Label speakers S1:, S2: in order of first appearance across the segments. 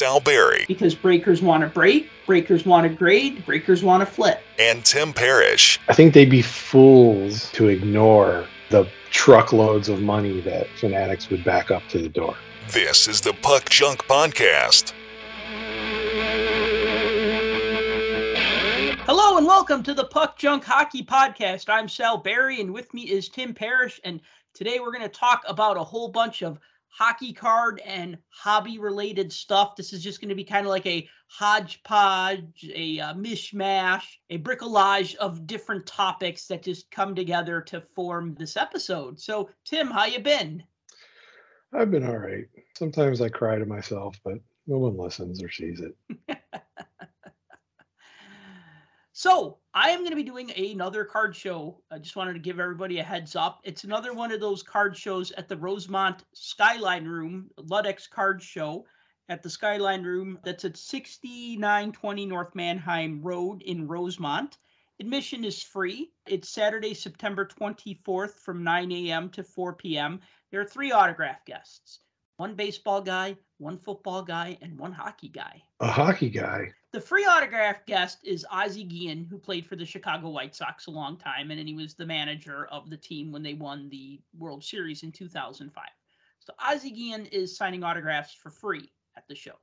S1: Sal Barry
S2: because breakers want to break, breakers want to grade, breakers want to flip.
S1: and Tim Parrish.
S3: I think they'd be fools to ignore the truckloads of money that fanatics would back up to the door.
S1: This is the Puck Junk Podcast.
S2: Hello and welcome to the Puck Junk Hockey Podcast. I'm Sal Barry and with me is Tim Parrish. And today we're going to talk about a whole bunch of hockey card and hobby related stuff. This is just going to be kind of like a hodgepodge, a uh, mishmash, a bricolage of different topics that just come together to form this episode. So, Tim, how you been?
S3: I've been all right. Sometimes I cry to myself, but no one listens or sees it.
S2: So I am going to be doing another card show. I just wanted to give everybody a heads up. It's another one of those card shows at the Rosemont Skyline Room, Ludex Card Show at the Skyline Room. That's at 6920 North Mannheim Road in Rosemont. Admission is free. It's Saturday, September 24th from 9 a.m. to 4 p.m. There are three autograph guests one baseball guy, one football guy, and one hockey guy.
S3: A hockey guy.
S2: The free autograph guest is Ozzie Guillen, who played for the Chicago White Sox a long time, and then he was the manager of the team when they won the World Series in 2005. So Ozzie Guillen is signing autographs for free at the show.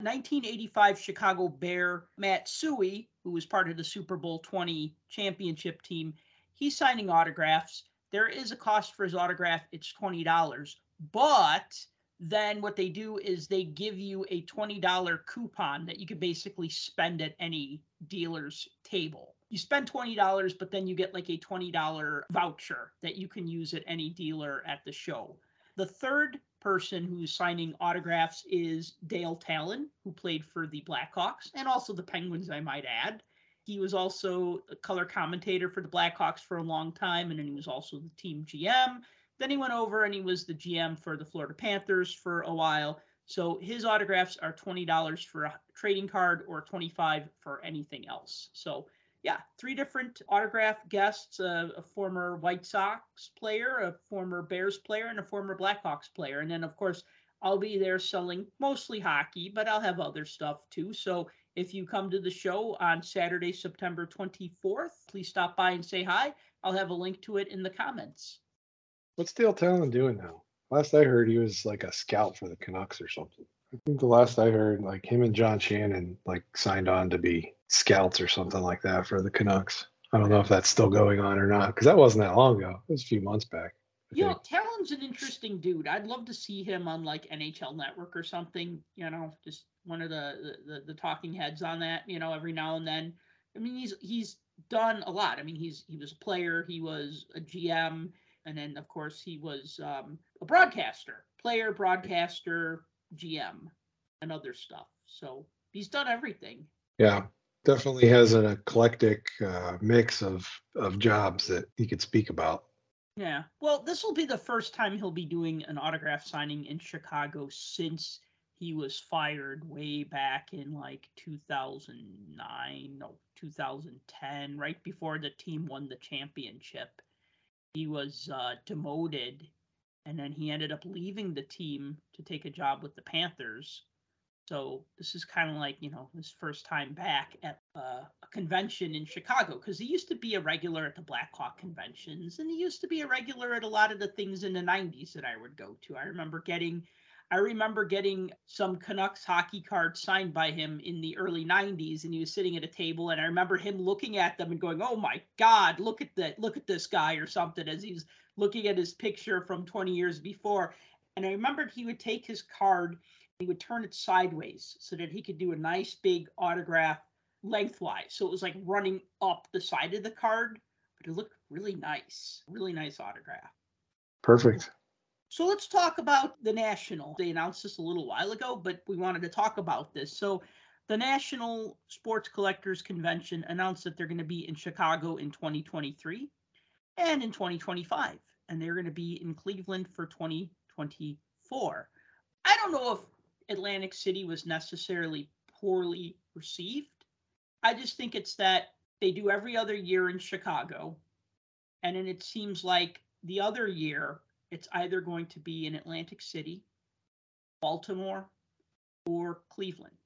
S2: 1985 Chicago Bear Matt Suhey, who was part of the Super Bowl 20 championship team, he's signing autographs. There is a cost for his autograph, it's $20, but then what they do is they give you a $20 coupon that you could basically spend at any dealer's table. You spend $20, but then you get like a $20 voucher that you can use at any dealer at the show. The third person who's signing autographs is Dale Tallon, who played for the Blackhawks and also the Penguins, I might add. He was also a color commentator for the Blackhawks for a long time, and then he was also the team GM. Then he went over and he was the GM for the Florida Panthers for a while. So his autographs are $20 for a trading card or 25 for anything else. So yeah, three different autograph guests, a former White Sox player, a former Bears player, and a former Blackhawks player. And then of course, I'll be there selling mostly hockey, but I'll have other stuff too. So if you come to the show on Saturday, September 24th, please stop by and say hi. I'll have a link to it in the comments.
S3: What's Dale Tallon doing now? Last I heard, he was like a scout for the Canucks or something. I think the last I heard, like him and John Shannon, like signed on to be scouts or something like that for the Canucks. I don't know if that's still going on or not because that wasn't that long ago. It was a few months back. I
S2: You know. Tallon's an interesting dude. I'd love to see him on like NHL Network or something. You know, just one of the the, the, the talking heads on that. You know, every now and then. I mean, he's he's done a lot. I mean, he's he was a player. He was a GM, and then of course he was um, a broadcaster, player, broadcaster, GM, and other stuff. So he's done everything.
S3: Yeah, definitely has an eclectic uh, mix of of jobs that he could speak about.
S2: Yeah. Well, this will be the first time he'll be doing an autograph signing in Chicago since he was fired way back in like 2009, no, 2010, right before the team won the championship. He was uh, demoted and then he ended up leaving the team to take a job with the Panthers. So this is kind of like, you know, his first time back at uh, a convention in Chicago because he used to be a regular at the Blackhawk conventions and he used to be a regular at a lot of the things in the 90s that I would go to. I remember getting I remember getting some Canucks hockey cards signed by him in the early 90s and he was sitting at a table and I remember him looking at them and going, "Oh my god, look at that. Look at this guy" or something as he's looking at his picture from 20 years before. And I remembered he would take his card he would turn it sideways so that he could do a nice big autograph lengthwise. So it was like running up the side of the card, but it looked really nice. Really nice autograph.
S3: Perfect.
S2: So let's talk about the National. They announced this a little while ago, but we wanted to talk about this. So the National Sports Collectors Convention announced that they're going to be in Chicago in 2023 and in 2025, and they're going to be in Cleveland for 2024. I don't know if Atlantic City was necessarily poorly received. I just think it's that they do every other year in Chicago, and then it seems like the other year it's either going to be in Atlantic City, Baltimore, or Cleveland.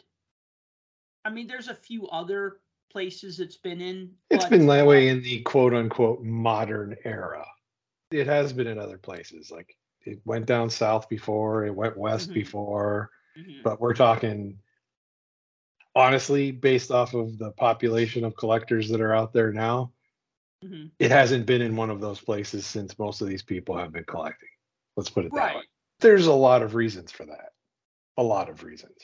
S2: I mean, there's a few other places it's been in.
S3: It's been that way in the quote unquote modern era. It has been in other places. Like it went down south before, it went west
S2: Mhm.
S3: before,
S2: Mhm.
S3: but we're talking honestly, based off of the population of collectors that are out there now,
S2: Mhm.
S3: it hasn't been in one of those places since most of these people have been collecting. Let's put it that way. There's a lot of reasons for that. A lot of reasons.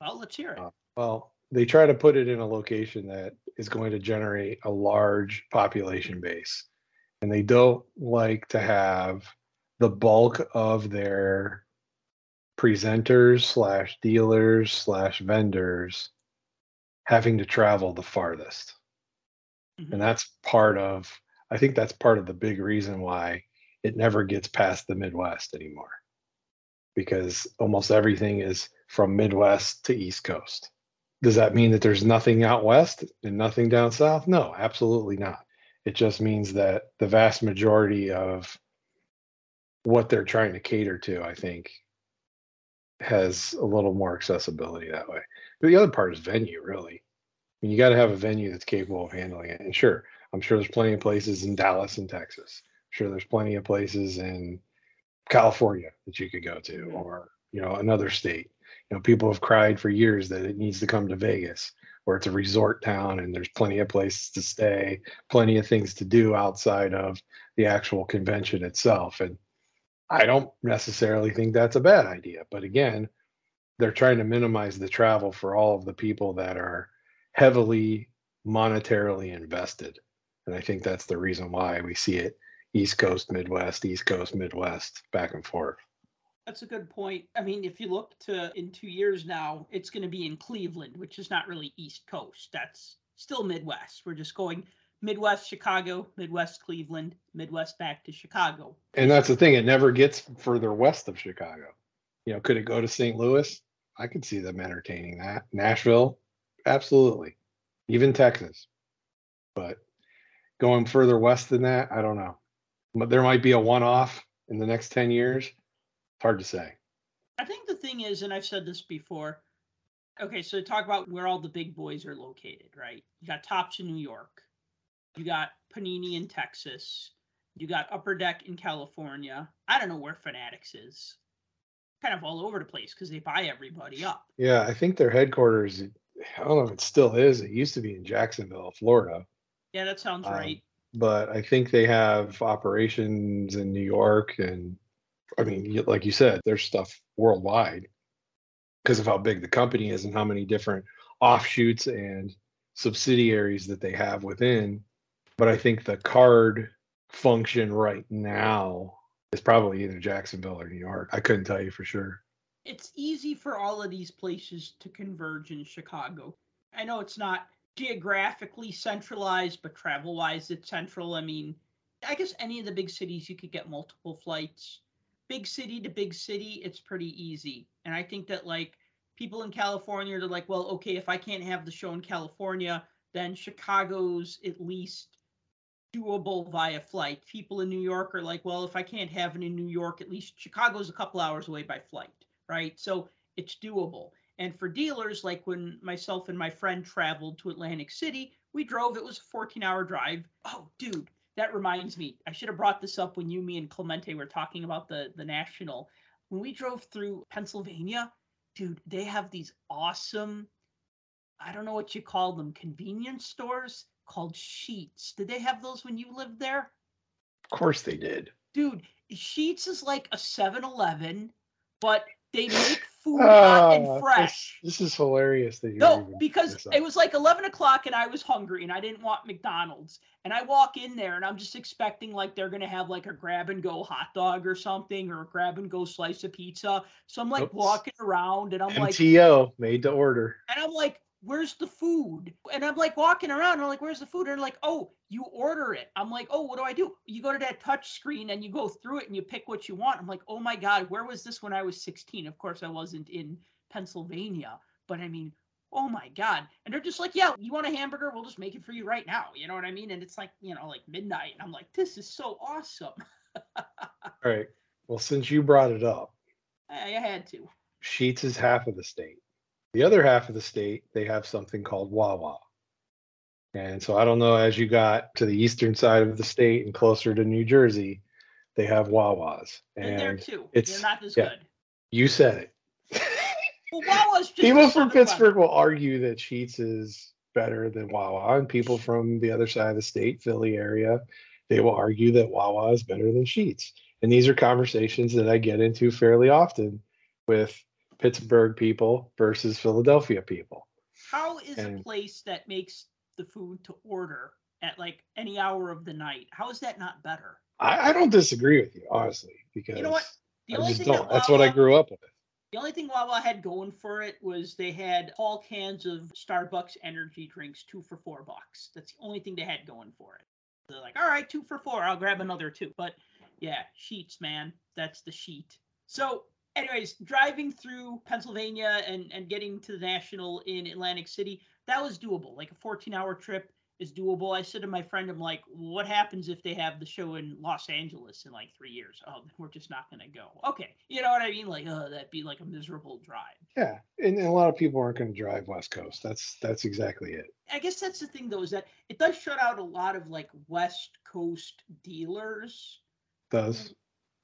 S2: Well, let's hear it.
S3: Uh, Well, they try to put it in a location that is going to generate a large population base. And they don't like to have the bulk of their presenters slash dealers slash vendors having to travel the farthest.
S2: Mhm.
S3: And that's part of, I think that's part of the big reason why it never gets past the Midwest anymore. Because almost everything is from Midwest to East Coast. Does that mean that there's nothing out west and nothing down south? No, absolutely not. It just means that the vast majority of what they're trying to cater to, I think, has a little more accessibility that way. But the other part is venue, really. Mean, you got to have a venue that's capable of handling it. And sure, I'm sure there's plenty of places in Dallas and Texas. I'm sure there's plenty of places in California that you could go to, or you know, another state. You know, people have cried for years that it needs to come to Vegas, where it's a resort town and there's plenty of places to stay, plenty of things to do outside of the actual convention itself. And I don't necessarily think that's a bad idea. But again, they're trying to minimize the travel for all of the people that are heavily monetarily invested. And I think that's the reason why we see it East Coast, Midwest, East Coast, Midwest, back and forth.
S2: That's a good point. I mean, if you look to in two years now, it's going to be in Cleveland, which is not really East Coast. That's still Midwest. We're just going Midwest Chicago, Midwest Cleveland, Midwest back to Chicago.
S3: And that's the thing, it never gets further west of Chicago. You know, could it go to St. Louis? I could see them entertaining that. Nashville, absolutely. Even Texas. But going further west than that, I don't know. But there might be a one off in the next 10 years. It's hard to say.
S2: I think the thing is, and I've said this before. Okay, so talk about where all the big boys are located, right? You got Topps in New York, you got Panini in Texas, you got Upper Deck in California. I don't know where Fanatics is. Kind of all over the place because they buy everybody up.
S3: Yeah, I think their headquarters, I don't know if it still is. It used to be in Jacksonville, Florida.
S2: Yeah, that sounds
S3: Um,
S2: right.
S3: but I think they have operations in New York and I mean, like you said, there's stuff worldwide because of how big the company is and how many different offshoots and subsidiaries that they have within. But I think the card function right now is probably either Jacksonville or New York. I couldn't tell you for sure.
S2: It's easy for all of these places to converge in Chicago. I know it's not geographically centralized, but travel wise, it's central. I mean, I guess any of the big cities you could get multiple flights. Big city to big city, it's pretty easy. And I think that like people in California, they're like, well, okay, if I can't have the show in California, then Chicago's at least doable via flight. People in New York are like, well, if I can't have it in New York, at least Chicago's a couple hours away by flight, right? So it's doable. And for dealers, like when myself and my friend traveled to Atlantic City, we drove, it was a 14 hour drive. Oh, dude, that reminds me. I should have brought this up when you, me, and Clemente were talking about the, the national. When we drove through Pennsylvania, dude, they have these awesome, I don't know what you call them, convenience stores called Sheetz. Did they have those when you lived there?
S3: Of course they did.
S2: Dude, Sheetz is like a 7 Eleven, but they make food hot
S3: Ah,
S2: and
S3: this-
S2: fresh.
S3: This, is hilarious that you're
S2: No, because it was like 11 o'clock and I was hungry and I didn't want McDonald's. And I walk in there and I'm just expecting like they're going to have like a grab and go hot dog or something or a grab and go slice of pizza. So I'm like
S3: Oops.
S2: walking around and I'm like,
S3: MTO made to order.
S2: and I'm like, where's the food? And I'm like walking around. And I'm like, where's the food? And they're like, oh, you order it. I'm like, oh, what do I do? You go to that touch screen and you go through it and you pick what you want. I'm like, oh my God, where was this when I was 16? Of course, I wasn't in Pennsylvania. But I mean, oh my God. And they're just like, yeah, you want a hamburger? We'll just make it for you right now. You know what I mean? And it's like, you know, like midnight. And I'm like, this is so awesome.
S3: All right. Well, since you brought it up,
S2: I, I had to.
S3: Sheetz is half of the state. The other half of the state, they have something called Wawa. And so I don't know, as you got to the eastern side of the state and closer to New Jersey, they have Wawas.
S2: And there
S3: And
S2: too.
S3: it's-
S2: They're not as
S3: yeah.
S2: good.
S3: you said it.
S2: Well, Wawa's just
S3: people from Pittsburgh
S2: one.
S3: will argue that Sheetz is better than Wawa, and people from the other side of the state, Philly area, they will argue that Wawa is better than Sheetz. And these are conversations that I get into fairly often with Pittsburgh people versus Philadelphia people.
S2: How is a place that makes the food to order at like any hour of the night? How is that not better?
S3: I, I don't disagree with you, honestly, because
S2: You know what? The
S3: I
S2: only thing that
S3: That's what I grew up with.
S2: The only thing Wawa had going for it was they had all cans of Starbucks energy drinks, two for four bucks. That's the only thing they had going for it. They're like, all right, two for four, I'll grab another two. But yeah, sheets, man. That's the sheet. So, anyways, driving through Pennsylvania and, and getting to the National in Atlantic City, that was doable. Like a 14 hour trip is doable. I said to my friend, I'm like, what happens if they have the show in Los Angeles in like three years? Oh, then we're just not going to go. Okay. You know what I mean? Like, oh, that'd be like a miserable drive.
S3: Yeah, and, and a lot of people aren't going to drive West Coast. That's that's exactly it.
S2: I guess that's the thing though, is that it does shut out a lot of like West Coast dealers
S3: Does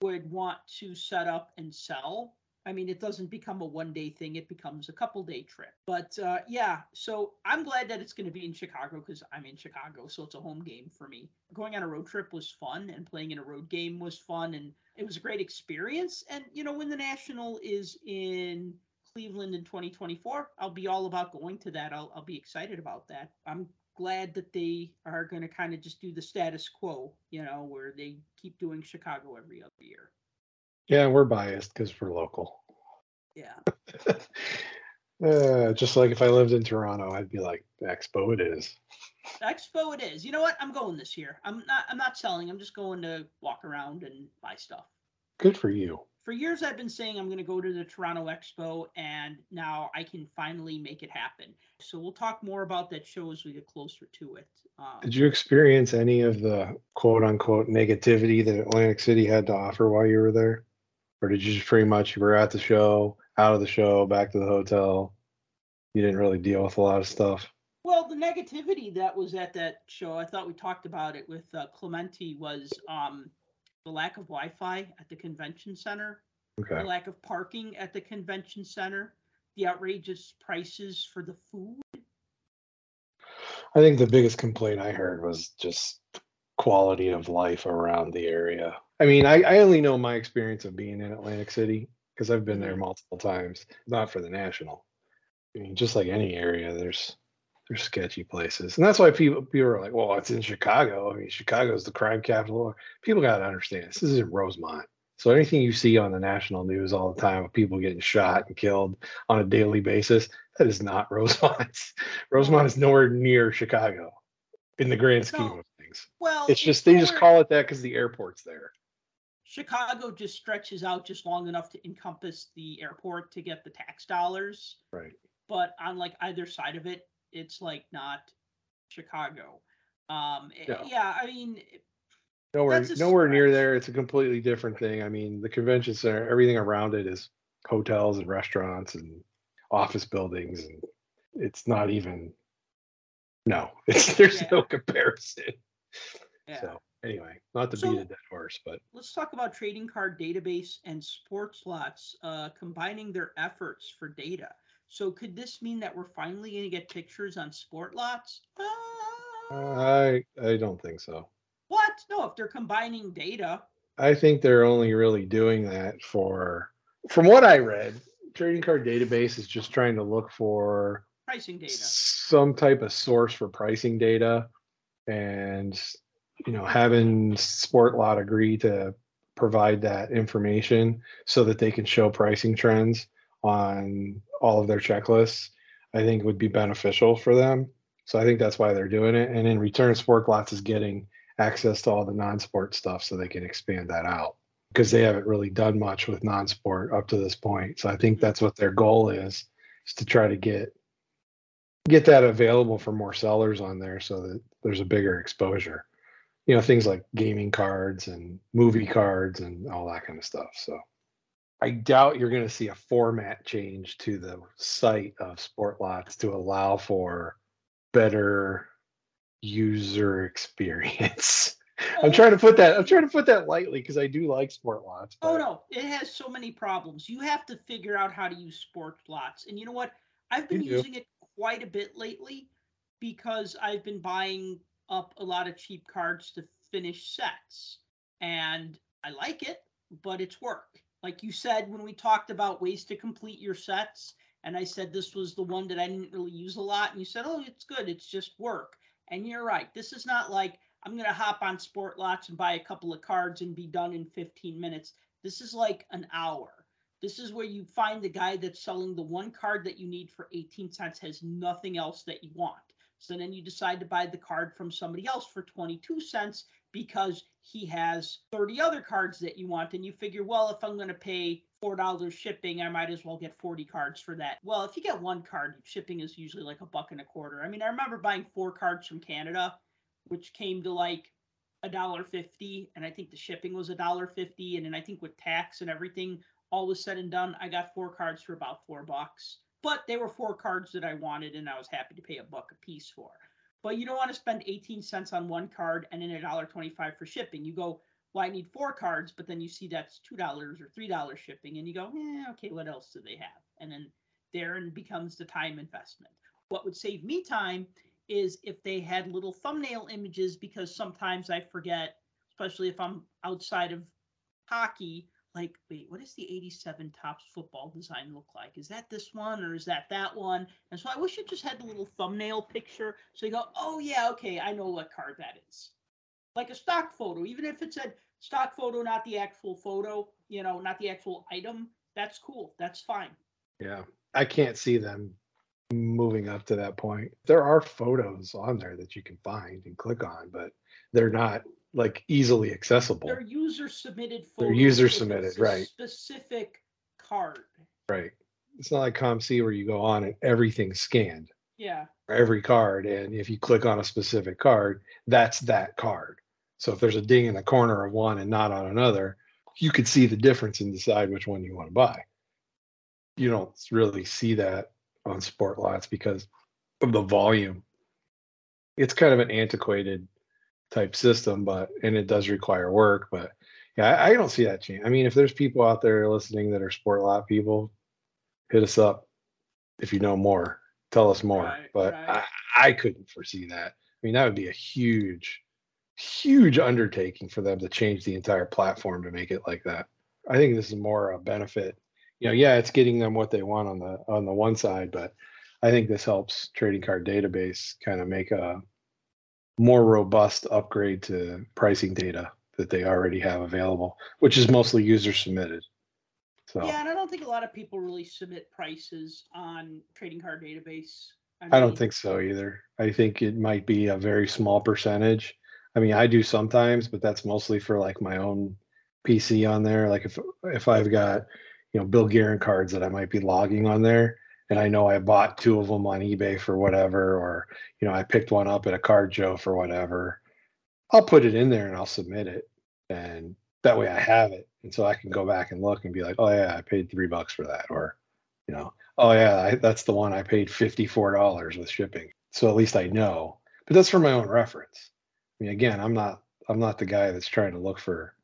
S2: would want to set up and sell. I mean, it doesn't become a one day thing, it becomes a couple day trip. But uh, yeah, so I'm glad that it's going to be in Chicago because I'm in Chicago. So it's a home game for me. Going on a road trip was fun and playing in a road game was fun and it was a great experience. And, you know, when the National is in Cleveland in 2024, I'll be all about going to that. I'll, I'll be excited about that. I'm glad that they are going to kind of just do the status quo, you know, where they keep doing Chicago every other year.
S3: yeah, we're biased because we're local.
S2: Yeah.
S3: Uh, just like if I lived in Toronto, I'd be like, Expo it is.
S2: Expo it is. You know what? I'm going this year. I'm not I'm not selling. I'm just going to walk around and buy stuff.
S3: Good for you.
S2: For years I've been saying I'm going to go to the Toronto Expo and now I can finally make it happen. So we'll talk more about that show as we get closer to it. Um,
S3: Did you experience any of the quote unquote negativity that Atlantic City had to offer while you were there? Or did you just pretty much you were at the show, out of the show, back to the hotel? You didn't really deal with a lot of stuff.
S2: Well, the negativity that was at that show, I thought we talked about it with uh, Clementi, was um, the lack of Wi-Fi at the convention center,
S3: Okay.
S2: the lack of parking at the convention center, the outrageous prices for the food.
S3: I think the biggest complaint I heard was just quality of life around the area. I mean, I, I only know my experience of being in Atlantic City because I've been there mm-hmm. multiple times, not for the national. I mean, just like any area, there's there's sketchy places, and that's why people people are like, "Well, it's in Chicago." I mean, Chicago's the crime capital. People got to understand this is in Rosemont. So anything you see on the national news all the time of people getting shot and killed on a daily basis, that is not Rosemont. Rosemont is nowhere near Chicago in the grand scheme of things.
S2: Well,
S3: It's just they just call it that because the airport's there.
S2: Chicago just stretches out just long enough to encompass the airport to get the tax dollars.
S3: Right.
S2: But on like either side of it, it's like not Chicago. Um, eh,
S3: Yeah.
S2: yeah, I mean,
S3: Nowhere nowhere near there. It's a completely different thing. I mean, the convention center, everything around it is hotels and restaurants and office buildings and it's not even no, it's there's
S2: Yeah.
S3: no comparison.
S2: yeah.
S3: So anyway, not to
S2: So-
S3: beat a dead horse, but
S2: Let's talk about trading card database and sports lots uh, combining their efforts for data. So could this mean that we're finally going to get pictures on sport lots? Uh,
S3: I I don't think so.
S2: what? No, if they're combining data.
S3: I think they're only really doing that for, from what I read, trading card database is just trying to look for
S2: pricing data.
S3: some type of source for pricing data and you know having sport lot agree to provide that information so that they can show pricing trends on all of their checklists i think would be beneficial for them. So i think that's why they're doing it. And in return sport lots is getting access to all the non-sport stuff so they can expand that out because they haven't really done much with non-sport up to this point. So i think mm-hmm. that's what their goal is is to try to get get that available for more sellers on there so that there's a bigger exposure. You know things like gaming cards and movie cards and all that kind of stuff so I doubt you're going to see a format change to the site of Sport Lots to allow for better user experience. I'm trying to put that. I'm trying to put that lightly because I do like Sport Lots.
S2: Oh no, it has so many problems. You have to figure out how to use sport lots. And you know what? I've been
S3: You do.
S2: using it quite a bit lately because I've been buying up a lot of cheap cards to finish sets. And I like it, but it's work. Like you said when we talked about ways to complete your sets, and I said this was the one that I didn't really use a lot, and you said, "Oh, it's good. It's just work." And you're right. This is not like I'm going to hop on sport lots and buy a couple of cards and be done in 15 minutes. This is like an hour. This is where you find the guy that's selling the one card that you need for 18 cents has nothing else that you want. So then you decide to buy the card from somebody else for 22 cents because he has 30 other cards that you want. And you figure, well, if I'm going to pay $4 shipping, I might as well get 40 cards for that. Well, if you get one card, shipping is usually like a buck and a quarter. I mean, I remember buying four cards from Canada which came to like a dollar fifty, and I think the shipping was a dollar fifty, and then I think with tax and everything, all was said and done, I got four cards for about four bucks. But they were four cards that I wanted, and I was happy to pay a buck a piece for. But you don't want to spend eighteen cents on one card and then a dollar twenty-five for shipping. You go, well, I need four cards, but then you see that's two dollars or three dollars shipping, and you go, eh, okay, what else do they have? And then therein becomes the time investment. What would save me time is if they had little thumbnail images because sometimes I forget, especially if I'm outside of hockey, like, wait, what does the 87 Topps football design look like? Is that this one or is that that one? And so I wish it just had the little thumbnail picture. So you go, oh, yeah, okay, I know what card that is. Like a stock photo, even if it said stock photo, not the actual photo, you know, not the actual item, that's cool. That's fine.
S3: Yeah, I can't see them moving up to that point. There are photos on there that you can find and click on, but they're not like easily accessible.
S2: They're user submitted
S3: They're user submitted,
S2: a
S3: right.
S2: Specific card.
S3: Right. It's not like COMC where you go on and everything's scanned
S2: Yeah.
S3: for every card. And if you click on a specific card, that's that card. So if there's a ding in the corner of one and not on another, you could see the difference and decide which one you want to buy. You don't really see that on sport lots because of the volume. It's kind of an antiquated type system, but and it does require work. But yeah, I, I don't see that change. I mean, if there's people out there listening that are sport lot people, hit us up if you know more. Tell us more.
S2: Right,
S3: but
S2: right.
S3: I, I couldn't foresee that. I mean, that would be a huge, huge undertaking for them to change the entire platform to make it like that. I think this is more a benefit. You know, yeah, it's getting them what they want on the on the one side, but I think this helps trading card database kind of make a more robust upgrade to pricing data that they already have available, which is mostly user submitted. So
S2: Yeah, and I don't think a lot of people really submit prices on trading card database.
S3: I don't think so either. I think it might be a very small percentage. I mean, I do sometimes, but that's mostly for like my own PC on there. Like if if I've got, you know, Bill Guerin cards that I might be logging on there and I know I bought two of them on eBay for whatever or you know, I picked one up at a card show for whatever. I'll put it in there and I'll submit it. And that way I have it. And so I can go back and look and be like, "Oh yeah, I paid 3 bucks for that." Or, you know, oh yeah, I, that's the one I paid $54 with shipping. So at least I know. But that's for my own reference. I mean, again, I'm not I'm not the guy that's trying to look for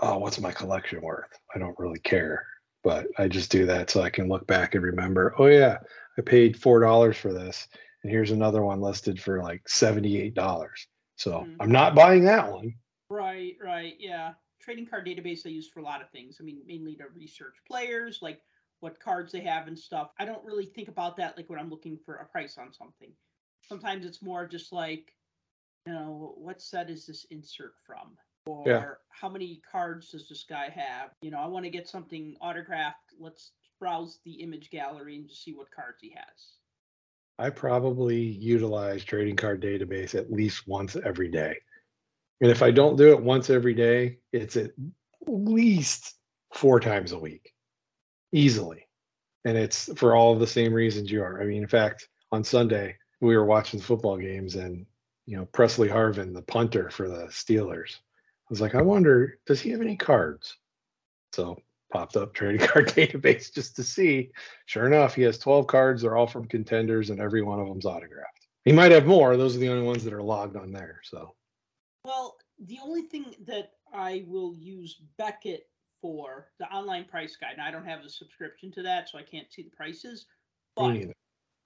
S3: oh, what's my collection worth? I don't really care. But I just do that so I can look back and remember, oh yeah, I paid four dollars for this. And here's another one listed for like $78. So
S2: Mhm.
S3: I'm not buying that one.
S2: Right, right, yeah. Trading card database I use for a lot of things. I mean, mainly to research players, like what cards they have and stuff. I don't really think about that like when I'm looking for a price on something. Sometimes it's more just like, you know, what set is this insert from? Or
S3: Yeah.
S2: how many cards does this guy have? You know, I want to get something autographed. Let's browse the image gallery and just see what cards he has.
S3: I probably utilize trading card database at least once every day. And if I don't do it once every day, it's at least four times a week, easily. And it's for all of the same reasons you are. I mean, in fact, on Sunday, we were watching the football games and, you know, Pressley Harvin, the punter for the Steelers, was like, I wonder, does he have any cards? So popped up trading card database just to see. Sure enough, he has 12 cards. They're all from contenders, and every one of them's autographed. He might have more. Those are the only ones that are logged on there. So
S2: Well, the only thing that I will use Beckett for the online price guide, and I don't have a subscription to that, so I can't see the prices. But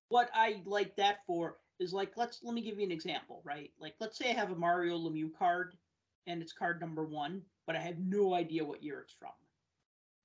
S2: what I like that for is like let's let me give you an example, right? Like let's say I have a Mario Lemieux card and it's card number one, but I have no idea what year it's from.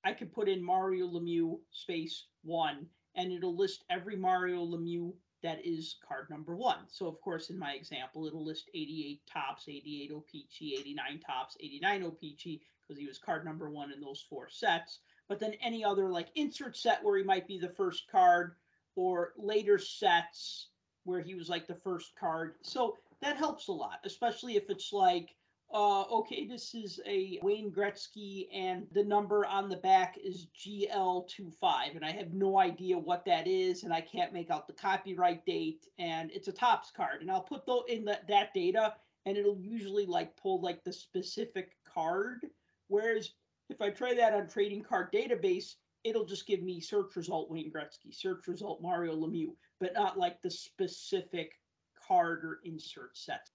S2: I could put in Mario Lemieux space one and it'll list every Mario Lemieux that is card number one. So of course in my example it'll list 88 Topps, 88 OPC, 89 Topps, 89 OPC because he was card number one in those four sets. But then any other like insert set where he might be the first card or later sets where he was like the first card. So that helps a lot, especially if it's like, uh, okay, this is a Wayne Gretzky and the number on the back is GL25, and I have no idea what that is, and I can't make out the copyright date, and it's a Topps card, and I'll put though in that that data, and it'll usually like pull like the specific card. Whereas if I try that on trading card database, it'll just give me search result Wayne Gretzky, search result Mario Lemieux, but not like the specific card or insert set.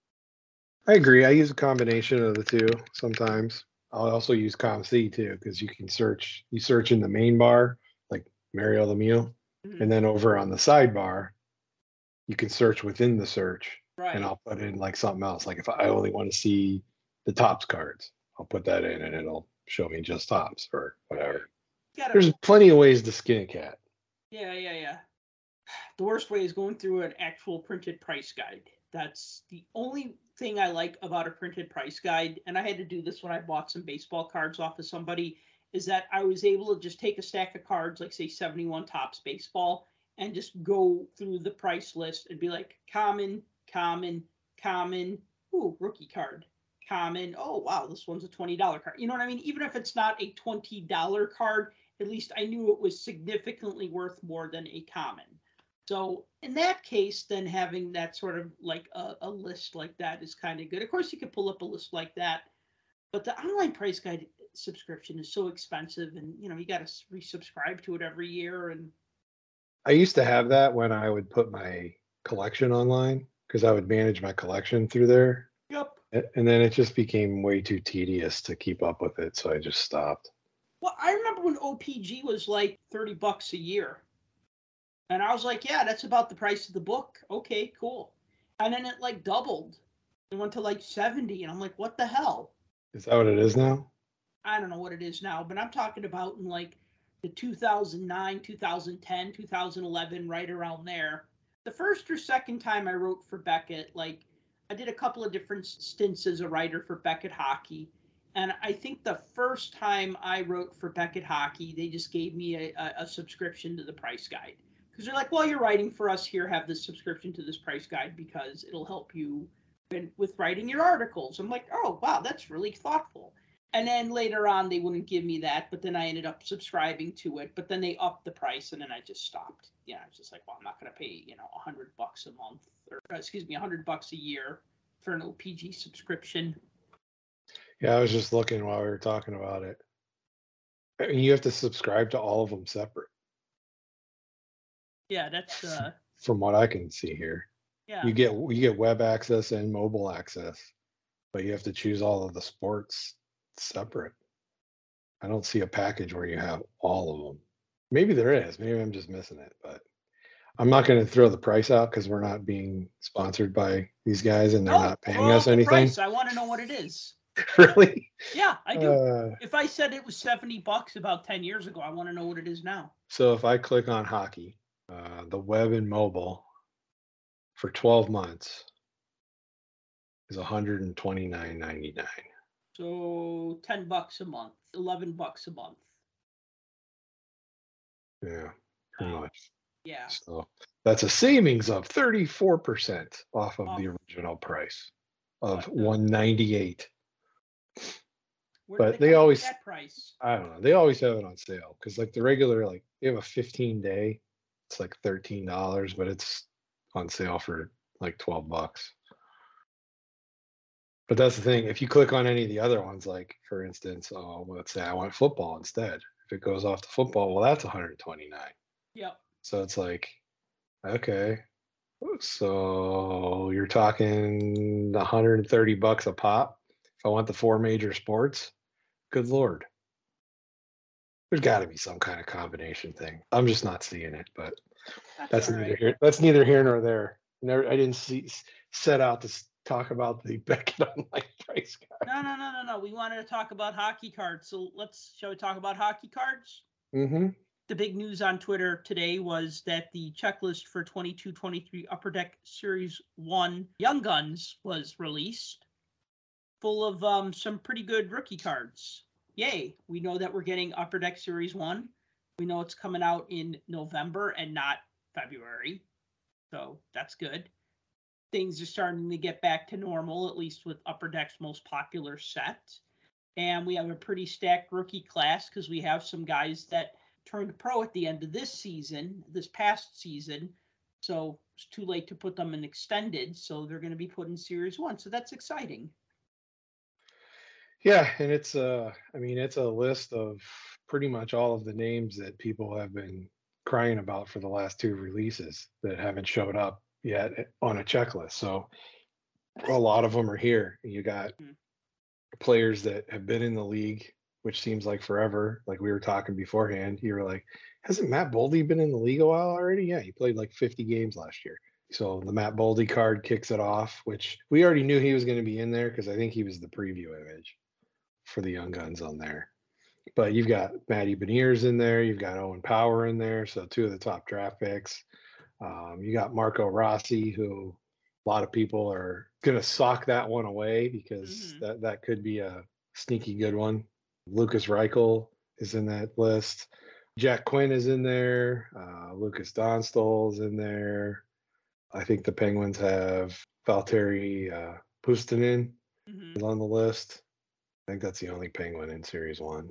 S3: I agree. I use a combination of the two sometimes. I'll also use COMC too because you can search. You search in the main bar, like Mario Lemieux,
S2: Mhm.
S3: and then over on the sidebar, you can search within the search,
S2: Right.
S3: and I'll put in like something else. Like if I only want to see the Topps cards, I'll put that in, and it'll show me just Topps or whatever.
S2: Gotta-
S3: There's plenty of ways to skin a cat.
S2: yeah, yeah, yeah. The worst way is going through an actual printed price guide. That's the only thing I like about a printed price guide. And I had to do this when I bought some baseball cards off of somebody, is that I was able to just take a stack of cards, like say 71 Topps baseball, and just go through the price list and be like common, common, common, ooh, rookie card, common. Oh wow, this one's a $20 card. You know what I mean? Even if it's not a $20 card, at least I knew it was significantly worth more than a common. So in that case, then having that sort of like a, a list like that is kind of good. Of course, you could pull up a list like that, but the online price guide subscription is so expensive, and you know you got to resubscribe to it every year. And
S3: I used to have that when I would put my collection online because I would manage my collection through there.
S2: yep.
S3: And then it just became way too tedious to keep up with it. So I just stopped.
S2: Well, I remember when OPG was like thirty bucks a year, and I was like, yeah, that's about the price of the book. Okay, cool. And then it like doubled. It went to like seventy, and I'm like, what the hell?
S3: Is that what it is now?
S2: I don't know what it is now, but I'm talking about in like the 2009, 2010, 2011, right around there. The first or second time I wrote for Beckett, like I did a couple of different stints as a writer for Beckett Hockey. And I think the first time I wrote for Beckett Hockey, they just gave me a, a subscription to the price guide. Because they're like, well, you're writing for us here, have this subscription to this price guide because it'll help you with writing your articles. I'm like, oh, wow, that's really thoughtful. And then later on, they wouldn't give me that, but then I ended up subscribing to it. But then they upped the price, and then I just stopped. You know, I was just like, well, I'm not going to pay, you know, a hundred bucks a month, or uh, excuse me, a hundred bucks a year for an OPG subscription.
S3: Yeah, I was just looking while we were talking about it. I mean, you have to subscribe to all of them separate,
S2: Yeah, that's uh,
S3: from what I can see here.
S2: yeah,
S3: You get you get web access and mobile access, but you have to choose all of the sports separate. I don't see a package where you have all of them. Maybe there is. Maybe I'm just missing it, but I'm not going to throw the price out because we're not being sponsored by these guys and they're
S2: Oh,
S3: not paying us anything.
S2: price. I want to know what it is.
S3: really?
S2: Yeah, I do.
S3: Uh,
S2: if I said it was seventy bucks about ten years ago, I want to know what it is now.
S3: So if I click on hockey, uh, the web and mobile for 12 months is 129.99.
S2: So ten bucks a month, eleven bucks a month.
S3: Yeah, pretty
S2: Wow.
S3: much.
S2: Yeah.
S3: So that's a savings of 34% off of the original price of
S2: What the-
S3: 198.
S2: Where
S3: But they
S2: with
S3: always-
S2: that price.
S3: I don't know. They always have it on sale because like the regular like they have a 15 day, it's like $13, but it's on sale for like 12 bucks. But that's the thing. If you click on any of the other ones, like for instance, oh, let's say I want football instead. If it goes off to football, well, that's 129.
S2: Yep.
S3: So it's like, okay, so you're talking 130 bucks a pop. If I want the four major sports, good lord, there's got to be some kind of combination thing. I'm just not seeing it, but that's
S2: all
S3: neither
S2: right.
S3: here. That's neither here nor there. Never, I didn't see set out to talk about the Beckett online price card.
S2: No, no, no, no, no. We wanted to talk about hockey cards. So let's shall we talk about hockey cards?
S3: Mm-hmm.
S2: The big news on Twitter today was that the checklist for 22-23 Upper Deck Series 1 Young Guns was released, full of um, some pretty good rookie cards. Yay. We know that we're getting Upper Deck Series 1. We know it's coming out in November and not February. So that's good. Things are starting to get back to normal, at least with Upper Deck's most popular set. And we have a pretty stacked rookie class because we have some guys that turned pro at the end of this season, this past season. So it's too late to put them in extended. So they're going to be put in Series 1. So that's exciting.
S3: Yeah, and it's uh I mean it's a list of pretty much all of the names that people have been crying about for the last two releases that haven't showed up yet eh, on a checklist. So a lot of them are here. You got
S2: Mm.
S3: players that have been in the league, which seems like forever. Like we were talking beforehand, you were like, hasn't Matt Boldy been in the league a while already? Yeah, he played like 50 games last year. So the Matt Boldy card kicks it off, which we already knew he was going to be in there because I think he was the preview image for the Young Guns on there. But you've got Matty Beniers in there, you've got Owen Power in there, so two of the top draft picks. Um, you got Marco Rossi, who a lot of people are going to sock that one away because
S2: Mhm.
S3: that that could be a sneaky good one. Lukas Reichel is in that list. Jack Quinn is in there. Uh, Lukas Dostal's in there. I think the Penguins have Valtteri uh, Puustinen
S2: Mhm.
S3: is on the list. I think that's the only Penguin in Series One.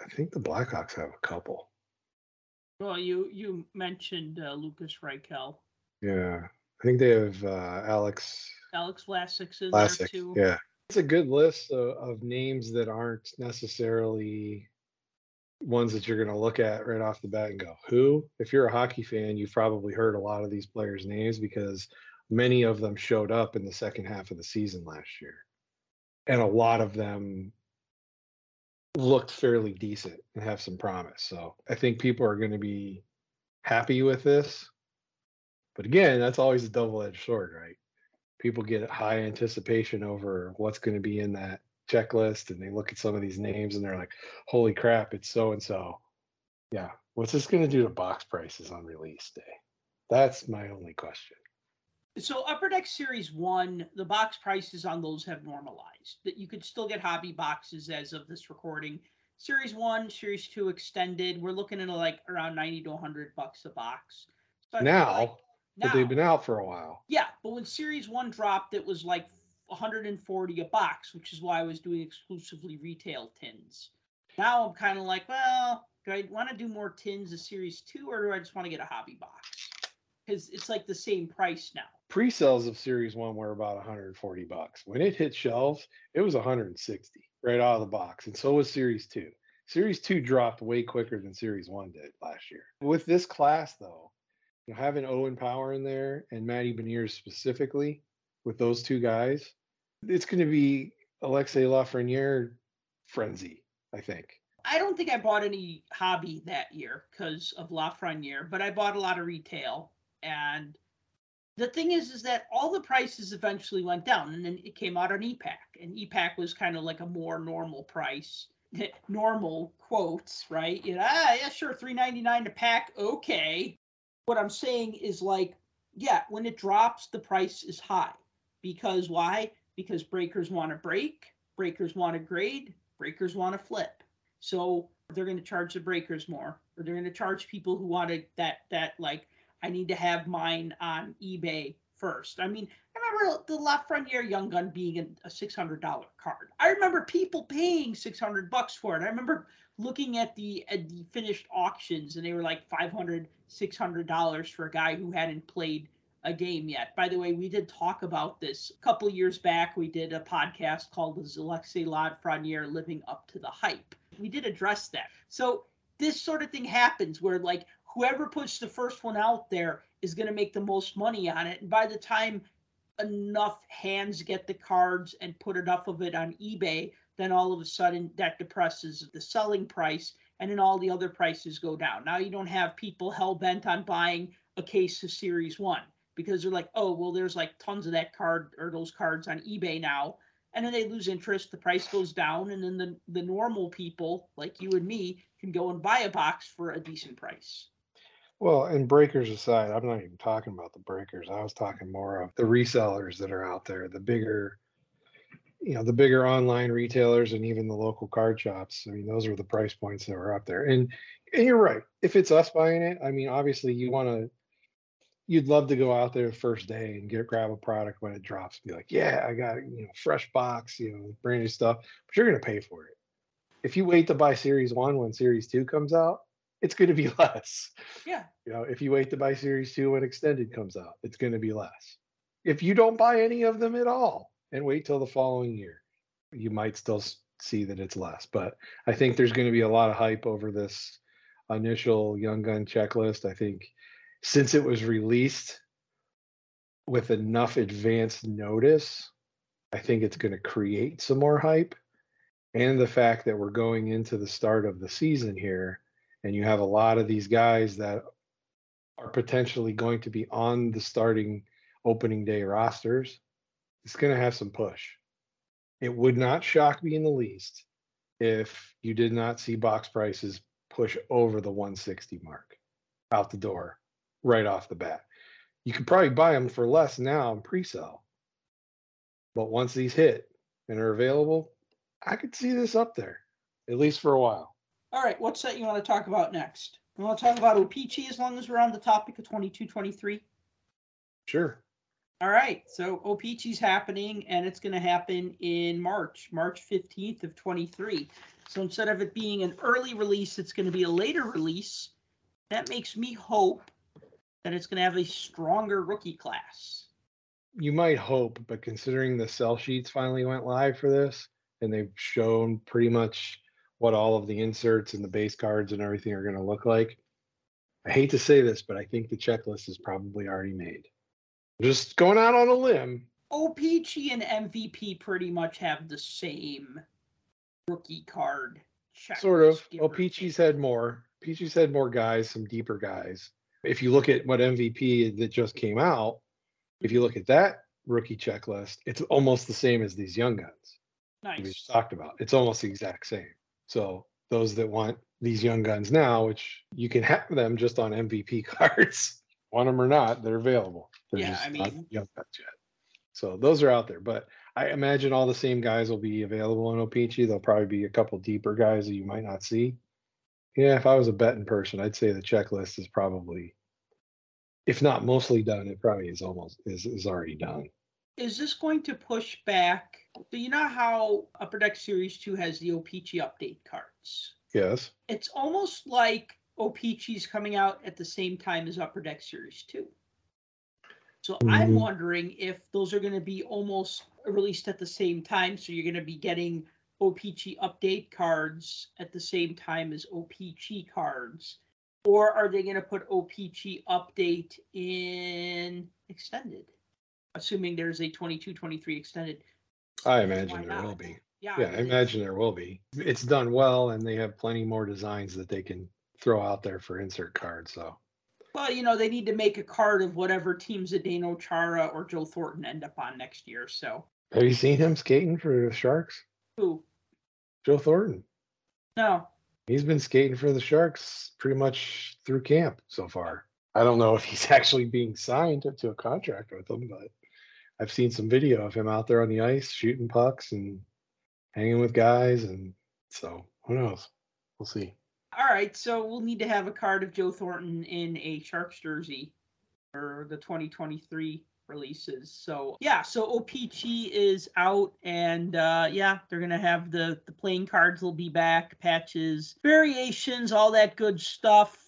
S3: I think the Blackhawks have a couple.
S2: Well, you you mentioned uh, Lukas Reichel,
S3: Yeah, I think they have uh, Alex
S2: Alex Vlasic's in there too.
S3: Yeah, it's a good list of, of names that aren't necessarily ones that you're going to look at right off the bat and go, "Who?" If you're a hockey fan, you've probably heard a lot of these players' names because many of them showed up in the second half of the season last year, and a lot of them looked fairly decent and have some promise. So I think people are going to be happy with this. But again, that's always a double-edged sword, right? People get high anticipation over what's going to be in that checklist and they look at some of these names and they're like, holy crap, it's so and so. Yeah. What's this going to do to box prices on release day? That's my only question.
S2: So Upper Deck Series One, the box prices on those have normalized. That you could still get hobby boxes as of this recording. Series One, Series Two extended, we're looking at like around ninety to hundred bucks a box. So
S3: Now,
S2: like
S3: but they've been out for a while.
S2: Yeah, but when Series One dropped, it was like 140 a box, which is why I was doing exclusively retail tins. Now I'm kind of like, well, do I want to do more tins of Series Two, or do I just want to get a hobby box? Because it's like the same price now.
S3: Pre-sales of Series One were about 140 bucks. When it hit shelves, it was 160 right out of the box, and so was Series Two. Series Two dropped way quicker than Series One did last year. With this class, though, you know, having Owen Power in there and Matty Beniers specifically, with those two guys, it's going to be Alexis Lafreniere frenzy. I think.
S2: I don't think I bought any hobby that year because of Lafreniere, but I bought a lot of retail. And the thing is, is that all the prices eventually went down, and then it came out on ePack, and ePack was kind of like a more normal price, normal quotes, right? You know, ah, yeah, sure, three ninety nine a pack, okay. What I'm saying is like, yeah, when it drops, the price is high because why? Because breakers want to break, breakers want to grade, breakers want to flip. So they're going to charge the breakers more, or they're going to charge people who wanted that that like I need to have mine on eBay first. I mean, I remember the Lafreniere Young Gun being a, six hundred dollar card. I remember people paying six hundred bucks for it. I remember looking at the at the finished auctions, and they were like $500, 600 dollars for a guy who hadn't played a game yet. By the way, we did talk about this a couple years back. We did a podcast called "Is Alexis Lafreniere Living Up to the Hype?" We did address that. So this sort of thing happens where like whoever puts the first one out there is going to make the most money on it. And by the time enough hands get the cards and put enough of it on eBay, then all of a sudden that depresses the selling price and then all the other prices go down. Now you don't have people hell bent on buying a case of series one because they're like, oh, well, there's like tons of that card or those cards on eBay now. And then they lose interest, the price goes down, and then the, the normal people like you and me can go and buy a box for a decent price.
S3: Well, and breakers aside, I'm not even talking about the breakers. I was talking more of the resellers that are out there, the bigger, you know, the bigger online retailers and even the local card shops. I mean, those are the price points that were up there. And and you're right. If it's us buying it, I mean, obviously you want to you'd love to go out there the first day and get grab a product when it drops. Be like, yeah, I got you know fresh box, you know, brand new stuff. But you're gonna pay for it. If you wait to buy Series One when Series Two comes out, it's going to be less.
S2: Yeah.
S3: You know, if you wait to buy Series Two when Extended comes out, it's going to be less. If you don't buy any of them at all and wait till the following year, you might still see that it's less. But I think there's going to be a lot of hype over this initial Young Gun checklist. I think since it was released with enough advance notice, I think it's going to create some more hype. And the fact that we're going into the start of the season here, and you have a lot of these guys that are potentially going to be on the starting opening day rosters, it's going to have some push. It would not shock me in the least if you did not see box prices push over the 160 mark out the door right off the bat. You could probably buy them for less now in pre-sale. But once these hit and are available, I could see this up there, at least for a while.
S2: All right, what's that you want to talk about next? You want to talk about O-Pee-Chee as long as we're on the topic of 22 23?
S3: Sure.
S2: All right, so O-Pee-Chee's happening and it's going to happen in March, March 15th of 23. So instead of it being an early release, it's going to be a later release. That makes me hope that it's going to have a stronger rookie class.
S3: You might hope, but considering the sell sheets finally went live for this and they've shown pretty much what all of the inserts and the base cards and everything are going to look like. I hate to say this, but I think the checklist is probably already made. Just going out on a limb.
S2: O-Pee-Chee and MVP pretty much have the same rookie card checklist.
S3: Sort of. Peachy's had more. Peachy's had more guys, some deeper guys. If you look at what MVP that just came out, if you look at that rookie checklist, it's almost the same as these young guns we
S2: Nice.
S3: just talked about. It's almost the exact same. So those that want these young guns now, which you can have them just on MVP cards, want them or not, they're available. They're
S2: Yeah, I mean-
S3: young guns yet. So those are out there, but I imagine all the same guys will be available in OPC. There'll probably be a couple deeper guys that you might not see. Yeah, if I was a betting person, I'd say the checklist is probably, if not mostly done, it probably is almost is is already done.
S2: Is this going to push back? Do you know how Upper Deck Series 2 has the O-Pee-Chee update cards?
S3: Yes.
S2: It's almost like O-Pee-Chee's coming out at the same time as Upper Deck Series 2. So I'm
S3: Mhm.
S2: wondering if those are going to be almost released at the same time. So you're going to be getting O-Pee-Chee update cards at the same time as O-Pee-Chee cards. Or are they going to put O-Pee-Chee update in extended? Assuming there's a 22 23 extended.
S3: I imagine there
S2: not?
S3: will be.
S2: Yeah.
S3: Yeah, I imagine there will be. It's done well and they have plenty more designs that they can throw out there for insert cards. So
S2: Well, you know, they need to make a card of whatever team Zdeno Chara or Joe Thornton end up on next year. So,
S3: have you seen him skating for the Sharks?
S2: who?
S3: Joe Thornton.
S2: No.
S3: He's been skating for the Sharks pretty much through camp so far. I don't know if he's actually being signed to, to a contract with them, but I've seen some video of him out there on the ice shooting pucks and hanging with guys. And so who knows? We'll see.
S2: All right. So we'll need to have a card of Joe Thornton in a Sharks jersey for the 2023 releases. So yeah. So OPC is out, and uh, yeah, they're gonna have the the playing cards will be back, patches, variations, all that good stuff.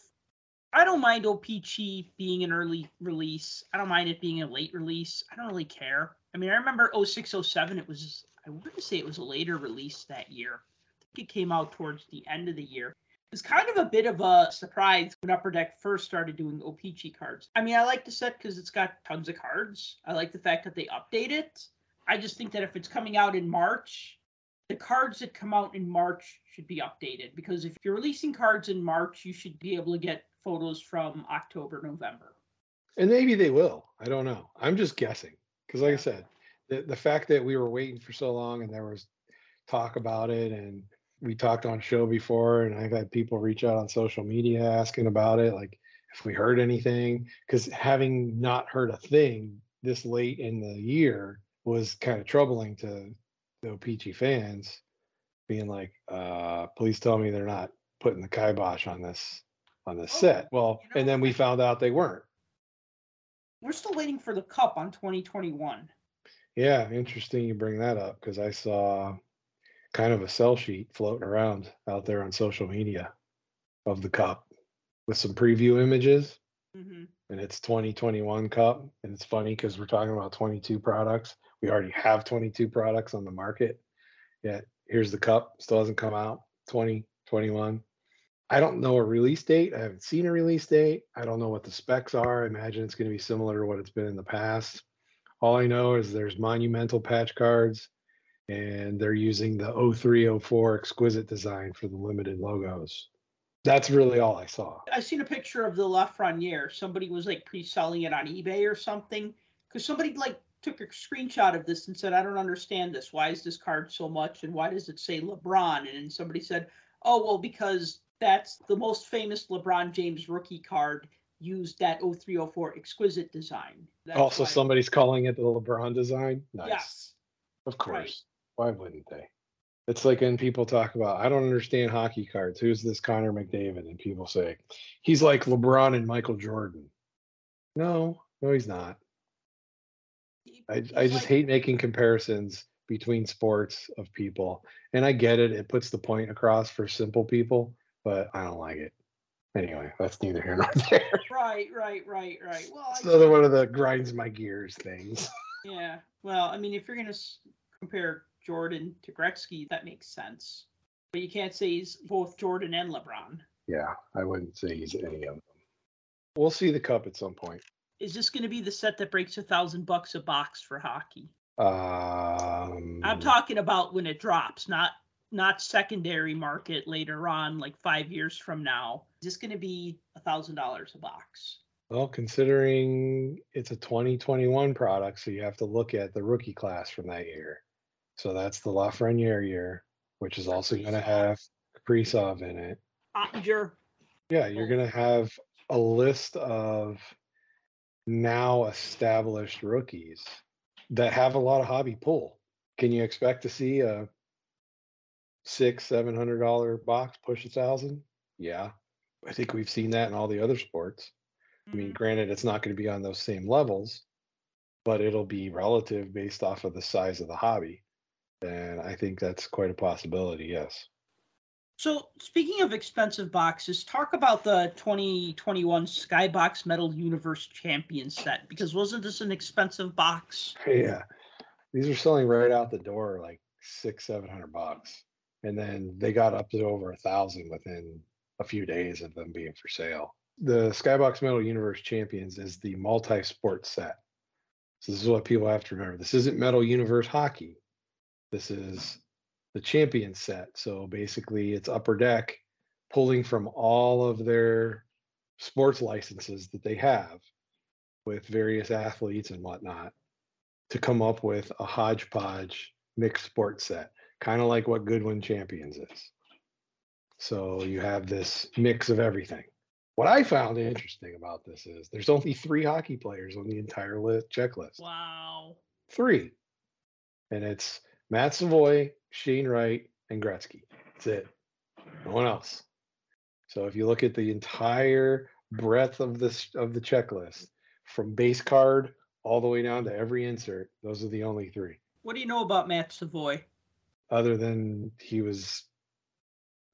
S2: I don't mind OPC being an early release. I don't mind it being a late release. I don't really care. I mean, I remember 0607, it was, I wouldn't say it was a later release that year. I think it came out towards the end of the year. It was kind of a bit of a surprise when Upper Deck first started doing O-Pee-Chee cards. I mean, I like the set because it's got tons of cards. I like the fact that they update it. I just think that if it's coming out in March, the cards that come out in March should be updated because if you're releasing cards in March, you should be able to get photos from October, November.
S3: And maybe they will. I don't know. I'm just guessing because, like I said, the the fact that we were waiting for so long and there was talk about it, and we talked on show before, and I've had people reach out on social media asking about it, like if we heard anything. Because having not heard a thing this late in the year was kind of troubling to the Peachy fans, being like, uh, "Please tell me they're not putting the kibosh on this." On the
S2: Oh,
S3: set. Well, and then we found out they weren't.
S2: We're still waiting for the cup on 2021.
S3: Yeah, interesting you bring that up because I saw kind of a sell sheet floating around out there on social media of the cup with some preview images,
S2: hmm
S3: and it's 2021 cup. And it's funny because we're talking about 22 products. We already have 22 products on the market. Yet here's the cup, still hasn't come out. 2021. I don't know a release date. I haven't seen a release date. I don't know what the specs are. I imagine it's going to be similar to what it's been in the past. All I know is there's monumental patch cards and they're using the 0304 exquisite design for the limited logos. That's really all I saw.
S2: I seen a picture of the Lafreniere. Somebody was like pre-selling it on eBay or something because somebody like took a screenshot of this and said, "I don't understand this. Why is this card so much? And why does it say LeBron?" And somebody said, "Oh well, because that's the most famous LeBron James rookie card used that 0304 exquisite design." That's
S3: also, somebody's calling it the LeBron design. Nice.
S2: Yes.
S3: Of course.
S2: Right.
S3: Why wouldn't they? It's like when people talk about, I don't understand hockey cards. Who's this Connor McDavid? And people say, he's like LeBron and Michael Jordan. No, no, he's not.
S2: He-
S3: I,
S2: he's
S3: I just
S2: like-
S3: hate making comparisons between sports of people. And I get it. It puts the point across for simple people, but I don't like it. Anyway, that's neither here nor there.
S2: Right, right, right, right. Well,
S3: It's another one of the grinds my gears things.
S2: Yeah. Well, I mean, if you're going to compare Jordan to Gretzky, that makes sense. But you can't say he's both Jordan and LeBron.
S3: Yeah, I wouldn't say he's any of them. We'll see the cup at some point.
S2: Is this going to be the set that breaks a thousand bucks a box for hockey?
S3: Um,
S2: I'm talking about when it drops, not not secondary market later on, like five years from now. Is this going to be a thousand dollars a box?
S3: well, considering it's a 2021 product, so you have to look at the rookie class from that year. So that's the Lafreniere year, which is also going to have Kaprizov in it.
S2: Uh, Oettinger.
S3: Yeah, you're going to have a list of now established rookies that have a lot of hobby pull. Can you expect to see a six, seven hundred dollar box push a thousand? Yeah, I think we've seen that in all the other sports. I mean,
S2: Mhm.
S3: granted, it's not going to be on those same levels, but it'll be relative based off of the size of the hobby. And I think that's quite a possibility. Yes.
S2: So, speaking of expensive boxes, talk about the 2021 Skybox Metal Universe Champion set because wasn't this an expensive box?
S3: Yeah. These are selling right out the door like six, seven hundred bucks. And then they got up to over a thousand within a few days of them being for sale. The Skybox Metal Universe Champions is the multi sport set. So this is what people have to remember. This isn't Metal Universe hockey. This is the champion set. So basically it's upper deck pulling from all of their sports licenses that they have with various athletes and whatnot to come up with a hodgepodge mixed sports set, kind of like what Goodwin Champions is. So you have this mix of everything. What I found interesting about this is there's only three hockey players on the entire list checklist.
S2: Wow.
S3: Three. And it's Matt Savoy, Shane Wright, and Gretzky. That's it. No one else. So if you look at the entire breadth of this of the checklist, from base card all the way down to every insert, those are the only three.
S2: What do you know about Matt Savoy?
S3: Other than he was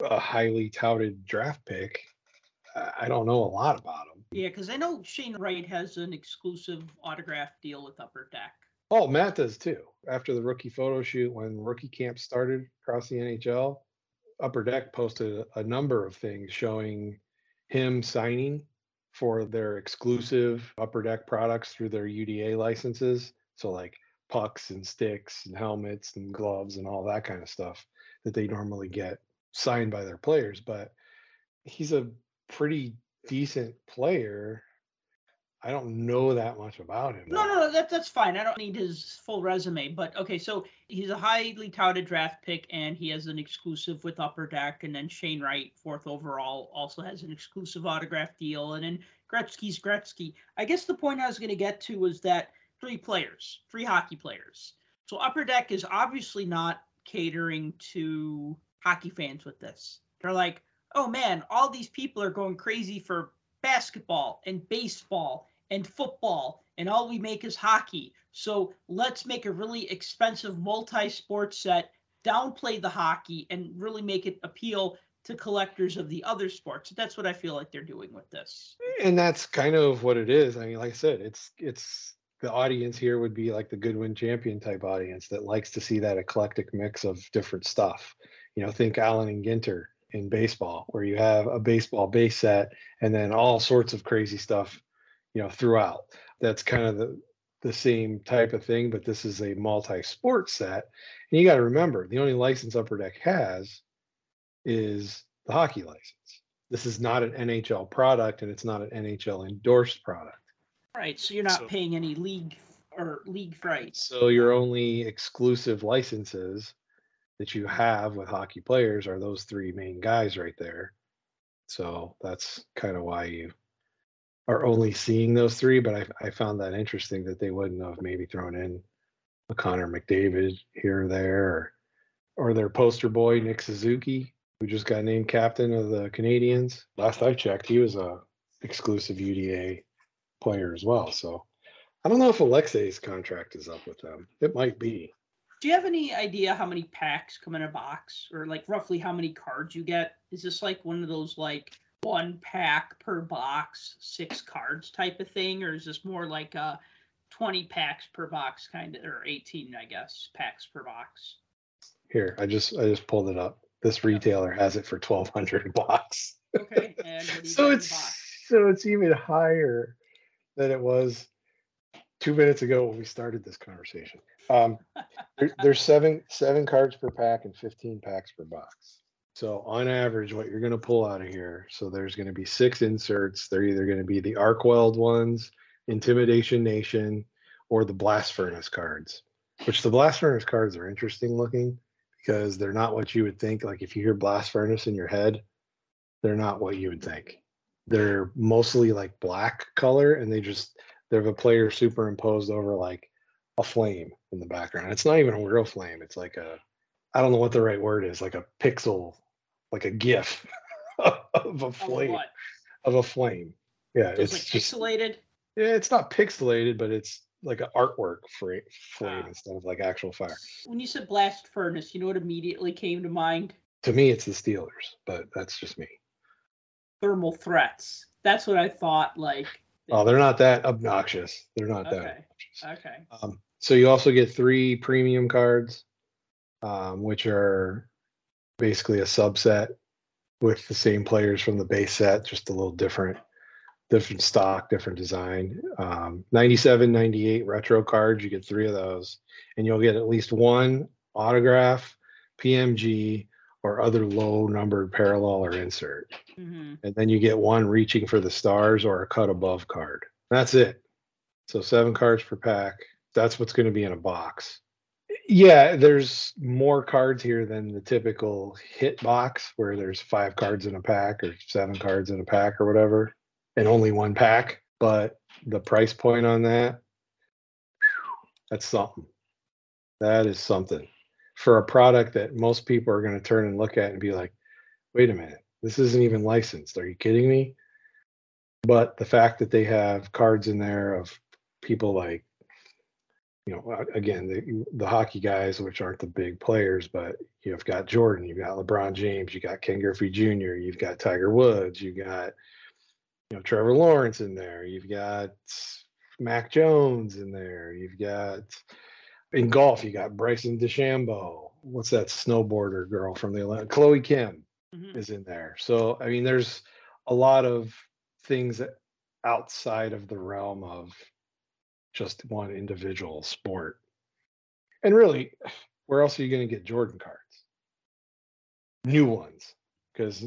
S3: a highly touted draft pick, I don't know a lot about him.
S2: Yeah, because I know Shane Wright has an exclusive autograph deal with Upper Deck.
S3: Oh, Matt does too. After the rookie photo shoot, when rookie camp started across the NHL, Upper Deck posted a number of things showing him signing for their exclusive Upper Deck products through their UDA licenses. So like pucks and sticks and helmets and gloves and all that kind of stuff that they normally get signed by their players. But he's a pretty decent player. I don't know that much about him.
S2: No, no, no, that, that's fine. I don't need his full resume, but okay, so he's a highly touted draft pick and he has an exclusive with Upper Deck. And then Shane Wright, fourth overall, also has an exclusive autograph deal. And then Gretzky's Gretzky. I guess the point I was going to get to was that three players, three hockey players. So Upper Deck is obviously not catering to hockey fans with this. They're like, oh man, all these people are going crazy for basketball and baseball and football, and all we make is hockey. So let's make a really expensive multi sport set, downplay the hockey, and really make it appeal to collectors of the other sports. That's what I feel like they're doing with this.
S3: And that's kind of what it is. I mean, like I said, it's it's the audience here would be like the Goodwin champion type audience that likes to see that eclectic mix of different stuff. You know, think Allen and Ginter in baseball, where you have a baseball base set and then all sorts of crazy stuff, you know, throughout. That's kind of the the same type of thing, but this is a multi-sport set. And you got to remember, the only license Upper Deck has is the hockey license. This is not an NHL product, and it's not an NHL endorsed product.
S2: Right. So you're not
S1: So-
S2: paying any league or league rights.
S3: So your only exclusive licenses that you have with hockey players are those three main guys right there. So that's kind of why you are only seeing those three. But I, I found that interesting that they wouldn't have maybe thrown in a Connor McDavid here or there, or, or their poster boy Nick Suzuki, who just got named captain of the Canadiens. Last I checked, he was a exclusive UDA player as well. So I don't know if Alexei's contract is up with them. It might be.
S2: Do you have any idea how many packs come in a box or like roughly how many cards you get? Is this like one of those like one pack per box, six cards type of thing? Or is this more like a 20 packs per box kind of, or 18, I guess, packs per box?
S3: Here, I just I just pulled it up. This retailer has it for twelve hundred bucks.
S2: Okay. And what do you
S3: so
S2: got in the
S3: it's so it's even higher than it was two minutes ago when we started this conversation. Um, there, there's seven seven cards per pack and fifteen packs per box. So on average, what you're going to pull out of here, so there's going to be six inserts. They're either going to be the Arkweld ones, Intimidation Nation, or the Blast Furnace cards. Which the Blast Furnace cards are interesting looking because they're not what you would think. Like if you hear Blast Furnace in your head, they're not what you would think. They're mostly like black color, and they just they have a player superimposed over like a flame in the background. It's not even a real flame. It's like a I don't know what the right word is, like a pixel, like a GIF of a flame
S2: what?
S3: of a flame. Yeah,
S2: it's
S3: it's
S2: like
S3: just
S2: pixelated?
S3: yeah, it's not pixelated, but it's like an artwork for flame
S2: Ah.
S3: instead of like actual fire.
S2: When you said blast furnace, you know what immediately came to mind?
S3: To me, it's the Steelers, but that's just me.
S2: Thermal threats. That's what I thought. Like,
S3: Oh, they're not that obnoxious. They're not that
S2: Okay.
S3: obnoxious.
S2: okay.
S3: Um, so you also get three premium cards, um, which are basically a subset with the same players from the base set, just a little different, different stock, different design. Um, 97, 98 retro cards, you get three of those, and you'll get at least one autograph, PMG, or other low numbered parallel or insert.
S2: hmm
S3: And then you get one reaching for the stars or a cut above card. That's it. So seven cards per pack. That's what's going to be in a box. Yeah, there's more cards here than the typical hit box where there's five cards in a pack or seven cards in a pack or whatever, and only one pack. But the price point on that, that's something. That is something for a product that most people are going to turn and look at and be like, wait a minute, this isn't even licensed. Are you kidding me? But the fact that they have cards in there of people like, you know, again, the, the hockey guys, which aren't the big players, but you've got Jordan, you've got LeBron James, you've got Ken Griffey Jr., you've got Tiger Woods, you've got, you know, Trevor Lawrence in there, you've got Mac Jones in there, you've got in golf, you got Bryson DeChambeau. what's that snowboarder girl from the Olymp- Chloe Kim
S2: Mhm.
S3: is in there. So I mean, there's a lot of things outside of the realm of just one individual sport. And really, where else are you going to get Jordan cards? New ones, because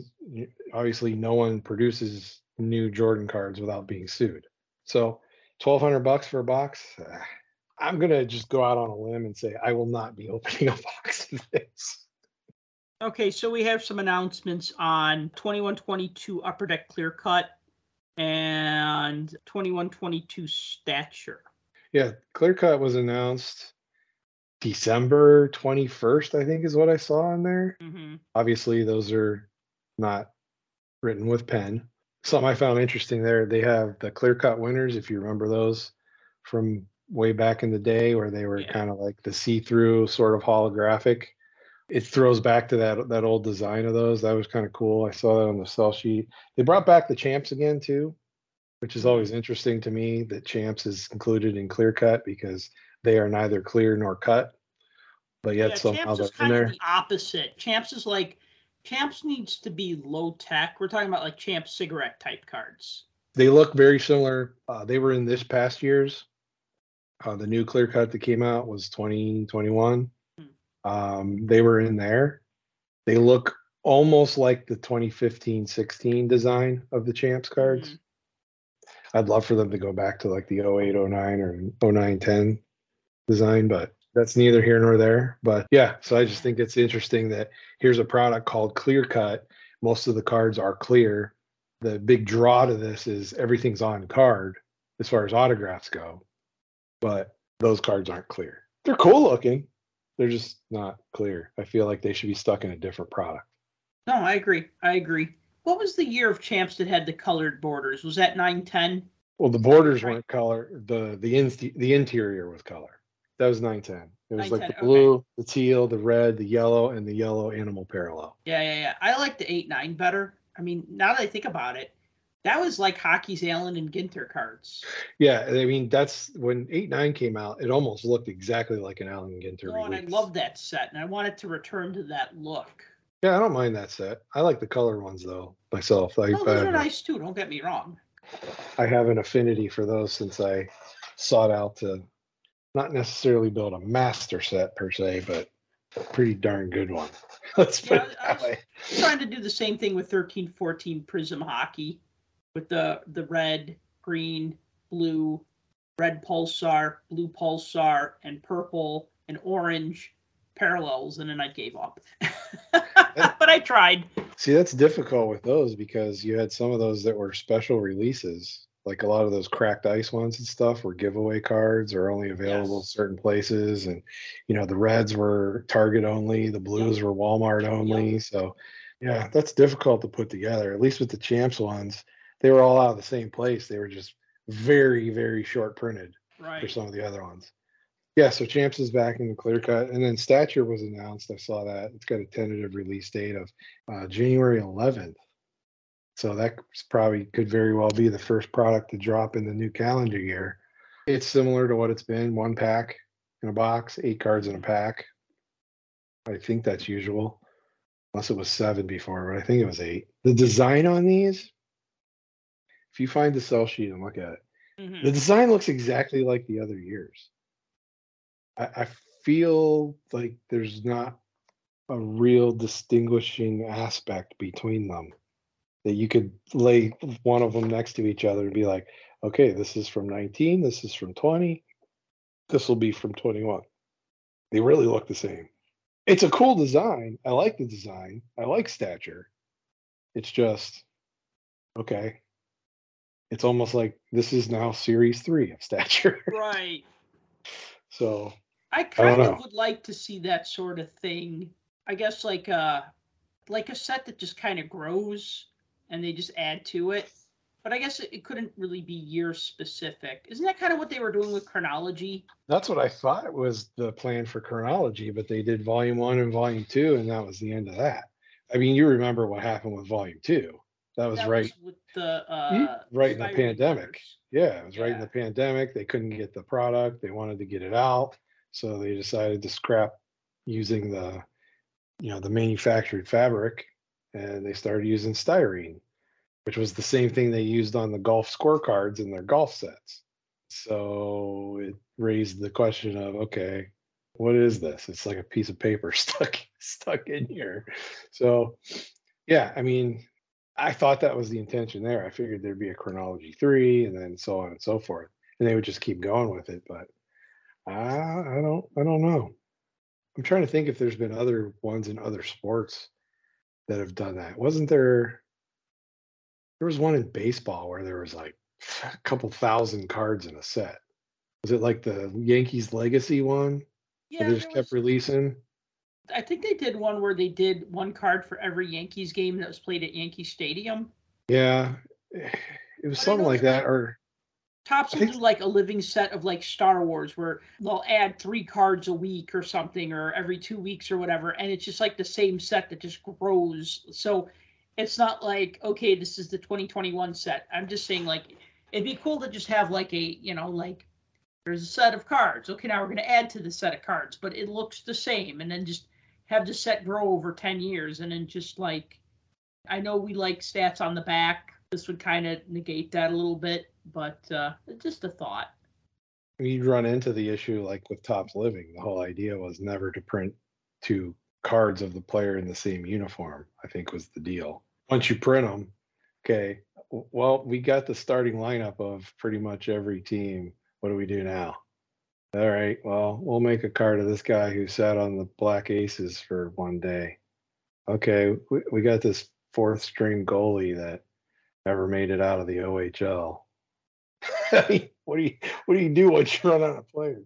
S3: obviously no one produces new Jordan cards without being sued. So, twelve hundred bucks for a box. ah, I'm gonna just go out on a limb and say I will not be opening a box of this.
S2: Okay, so we have some announcements on 2122 Upper Deck Clear Cut and 2122 Stature.
S3: Yeah, Clear Cut was announced December 21st, I think is what I saw in there.
S2: hmm
S3: Obviously, those are not written with pen. Something I found interesting there, they have the Clear Cut winners, if you remember those from way back in the day where they were
S2: Yeah.
S3: kind of like the see-through sort of holographic. It throws back to that that old design of those. That was kind of cool. I saw that on the sell sheet. They brought back the champs again too, which is always interesting to me that champs is included in clear cut because they are neither clear nor cut. But yet
S2: Yeah,
S3: somehow they're in there.
S2: the opposite. Champs is like Champs needs to be low tech. We're talking about like champ cigarette type cards.
S3: They look very similar. Uh, they were in this past year's. Uh, the new clear cut that came out was 2021.
S2: Hmm.
S3: Um, they were in there. They look almost like the 2015 16 design of the champs cards.
S2: Mhm.
S3: I'd love for them to go back to like the 08, 09 or 09, 10 design, but that's neither here nor there. But yeah, so I just think it's interesting that here's a product called Clear Cut. Most of the cards are clear. The big draw to this is everything's on card as far as autographs go, but those cards aren't clear. They're cool looking. They're just not clear. I feel like they should be stuck in a different product.
S2: No, I agree. I agree. What was the year of Champs that had the colored borders? Was that 910?
S3: Well, the borders
S2: Right.
S3: weren't color. The the in, the interior was color. That was nine ten. It was like the
S2: 910, okay.
S3: blue, the teal, the red, the yellow, and the yellow animal parallel.
S2: Yeah, yeah, yeah. I like the 8 9 better. I mean, now that I think about it, that was like Hockey's Allen and Ginter cards.
S3: Yeah, I mean that's when eight nine came out. It almost looked exactly like an Allen and Ginter
S2: Oh, and I love that set, and I wanted to return to that look.
S3: Yeah, I don't mind that set. I like the color ones though myself. I,
S2: No, those
S3: I,
S2: are nice too. Don't get me wrong.
S3: I have an affinity for those since I sought out to not necessarily build a master set per se, but a pretty darn good one. Let's put
S2: Yeah,
S3: it
S2: I
S3: that way.
S2: trying to do the same thing with 13 14 Prism Hockey with the the red, green, blue, red pulsar, blue pulsar, and purple and orange parallels, and then I gave up. but I tried.
S3: See, that's difficult with those because you had some of those that were special releases. Like a lot of those cracked ice ones and stuff were giveaway cards or only available
S2: Yes.
S3: certain places. And, you know, the reds were Target only, the blues were Walmart only. So, yeah, that's difficult to put together. At least with the champs ones, they were all out of the same place. They were just very, very short printed for some of the other ones. Yeah, so Champs is back in the clear cut, and then Stature was announced. I saw that it's got a tentative release date of uh, January 11th. So that probably could very well be the first product to drop in the new calendar year. It's similar to what it's been: one pack in a box, eight cards in a pack. I think that's usual, unless it was seven before, but I think it was eight. The design on these, if you find the sell sheet and look at it,
S2: Mhm.
S3: the design looks exactly like the other years. I, I feel like there's not a real distinguishing aspect between them that you could lay one of them next to each other and be like, okay, this is from 19, this is from 20, this will be from 21. They really look the same. It's a cool design. I like the design. I like stature. It's just okay. It's almost like this is now series three of stature.
S2: Right.
S3: so
S2: I kind
S3: know.
S2: of would like to see that sort of thing. I guess like a like a set that just kind of grows and they just add to it. But I guess it, it couldn't really be year specific. Isn't that kind of what they were doing with chronology?
S3: that's what I thought was the plan for chronology, but they did volume one and volume two, and that was the end of that. I mean, you remember what happened with volume two. That was
S2: That
S3: right.
S2: with the uh
S3: right in the pandemic. Yeah, it was right in the pandemic. They couldn't get the product. They wanted to get it out. So they decided to scrap using the you know, the manufactured fabric and they started using styrene, which was the same thing they used on the golf scorecards in their golf sets. So it raised the question of, okay, what is this? It's like a piece of paper stuck stuck in here. So yeah, I mean, I thought that was the intention there. I figured there'd be a chronology three and then so on and so forth. And they would just keep going with it, but I, I don't I don't know. I'm trying to think if there's been other ones in other sports that have done that. Wasn't there there was one in baseball where there was like a couple thousand cards in a set. Was it like the Yankees legacy one?
S2: Yeah,
S3: they just kept
S2: was-
S3: releasing.
S2: I think they did one where they did one card for every Yankees game that was played at Yankee Stadium.
S3: Yeah. It was something like
S2: that.
S3: Or Topps
S2: will do like a living set of like Star Wars where they'll add three cards a week or something or every two weeks or whatever. And it's just like the same set that just grows. So it's not like, okay, this is the 2021 set. I'm just saying like it'd be cool to just have like a, you know, like there's a set of cards. Okay, now we're gonna add to the set of cards, but it looks the same, and then just have the set grow over 10 years and then just like I know we like stats on the back. This would kind of negate that a little bit, but uh, just a thought.
S3: you'd run into the issue like with Topps Living. The whole idea was never to print two cards of the player in the same uniform, I think was the deal. Once you print them, okay, well, we got the starting lineup of pretty much every team. What do we do now? All right, well, we'll make a card of this guy who sat on the Black Aces for one day. Okay, we, we got this fourth string goalie that never made it out of the OHL. What do you what do you do once you run out of players?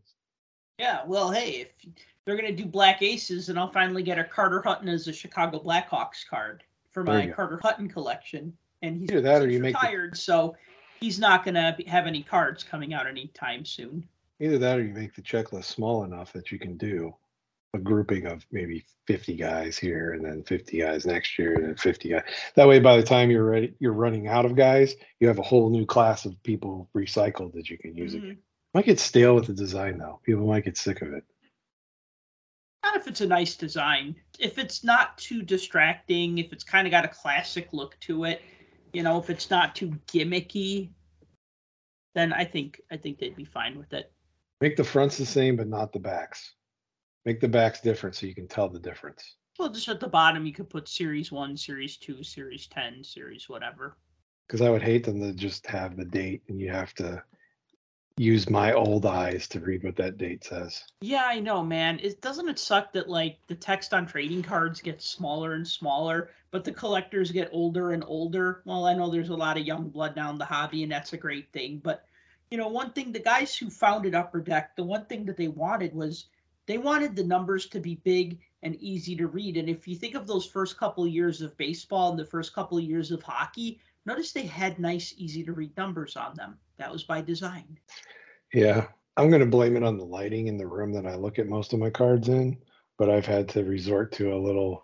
S2: Yeah, well, hey, if they're gonna do Black Aces, and I'll finally get a Carter Hutton as a Chicago Blackhawks card for my. Carter Hutton collection, and he's
S3: Either that or you make the-
S2: retired, so he's not gonna be, have any cards coming out anytime soon.
S3: Either that or you make the checklist small enough that you can do a grouping of maybe 50 guys here and then 50 guys next year and then 50 guys. That way by the time you're ready you're running out of guys, you have a whole new class of people recycled that you can use again.
S2: Mhm.
S3: Might get stale with the design though. People might get sick of it.
S2: Not if it's a nice design. If it's not too distracting, if it's kind of got a classic look to it, you know, if it's not too gimmicky, then I think I think they'd be fine with it.
S3: Make the fronts the same but not the backs. Make the backs different so you can tell the difference.
S2: Well, just at the bottom, you could put Series One, Series Two, Series Ten, Series whatever.
S3: Because I would hate them to just have the date and you have to use my old eyes to read what that date says.
S2: Yeah, I know, man. It doesn't it suck that like the text on trading cards gets smaller and smaller, but the collectors get older and older. Well, I know there's a lot of young blood now in the hobby, and that's a great thing. But you know, one thing the guys who founded Upper Deck, the one thing that they wanted was they wanted the numbers to be big and easy to read. And if you think of those first couple of years of baseball and the first couple of years of hockey, notice they had nice, easy to read numbers on them. That was by design.
S3: Yeah, I'm going to blame it on the lighting in the room that I look at most of my cards in, but I've had to resort to a little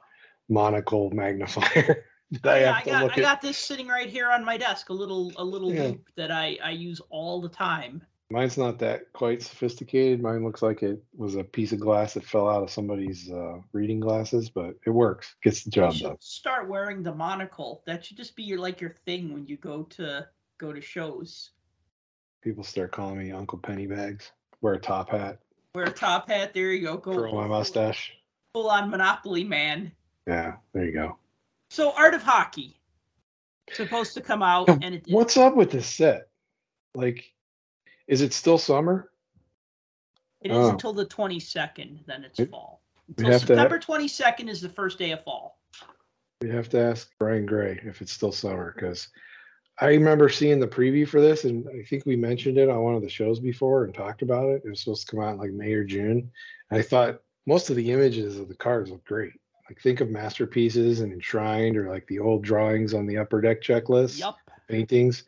S3: monocle magnifier I
S2: yeah,
S3: have
S2: I
S3: to
S2: got
S3: look
S2: I
S3: at.
S2: got this sitting right here on my desk, a little a little
S3: Yeah.
S2: loupe that I I use all the time.
S3: Mine's not that quite sophisticated. Mine looks like it was a piece of glass that fell out of somebody's uh, reading glasses, but it works. Gets the
S2: You
S3: job
S2: should
S3: done.
S2: start wearing the monocle. That should just be your like your thing when you go to go to shows.
S3: People start calling me Uncle Pennybags. Wear a top hat,
S2: Wear a top hat. There you go. Go
S3: curl my mustache.
S2: Full on Monopoly man.
S3: Yeah, there you go.
S2: So Art of Hockey supposed to come out and it.
S3: What's up with this set? Like, is it still summer?
S2: It is
S3: Oh.
S2: until the twenty second. Then it's
S3: It-
S2: fall. Until September twenty second is the first day of fall.
S3: We have to ask Brian Gray if it's still summer because I remember seeing the preview for this, and I think we mentioned it on one of the shows before and talked about it. It was supposed to come out in like May or June. And I thought most of the images of the cards look great. Like think of masterpieces and enshrined, or like the old drawings on the upper deck checklist,
S2: Yup.
S3: paintings.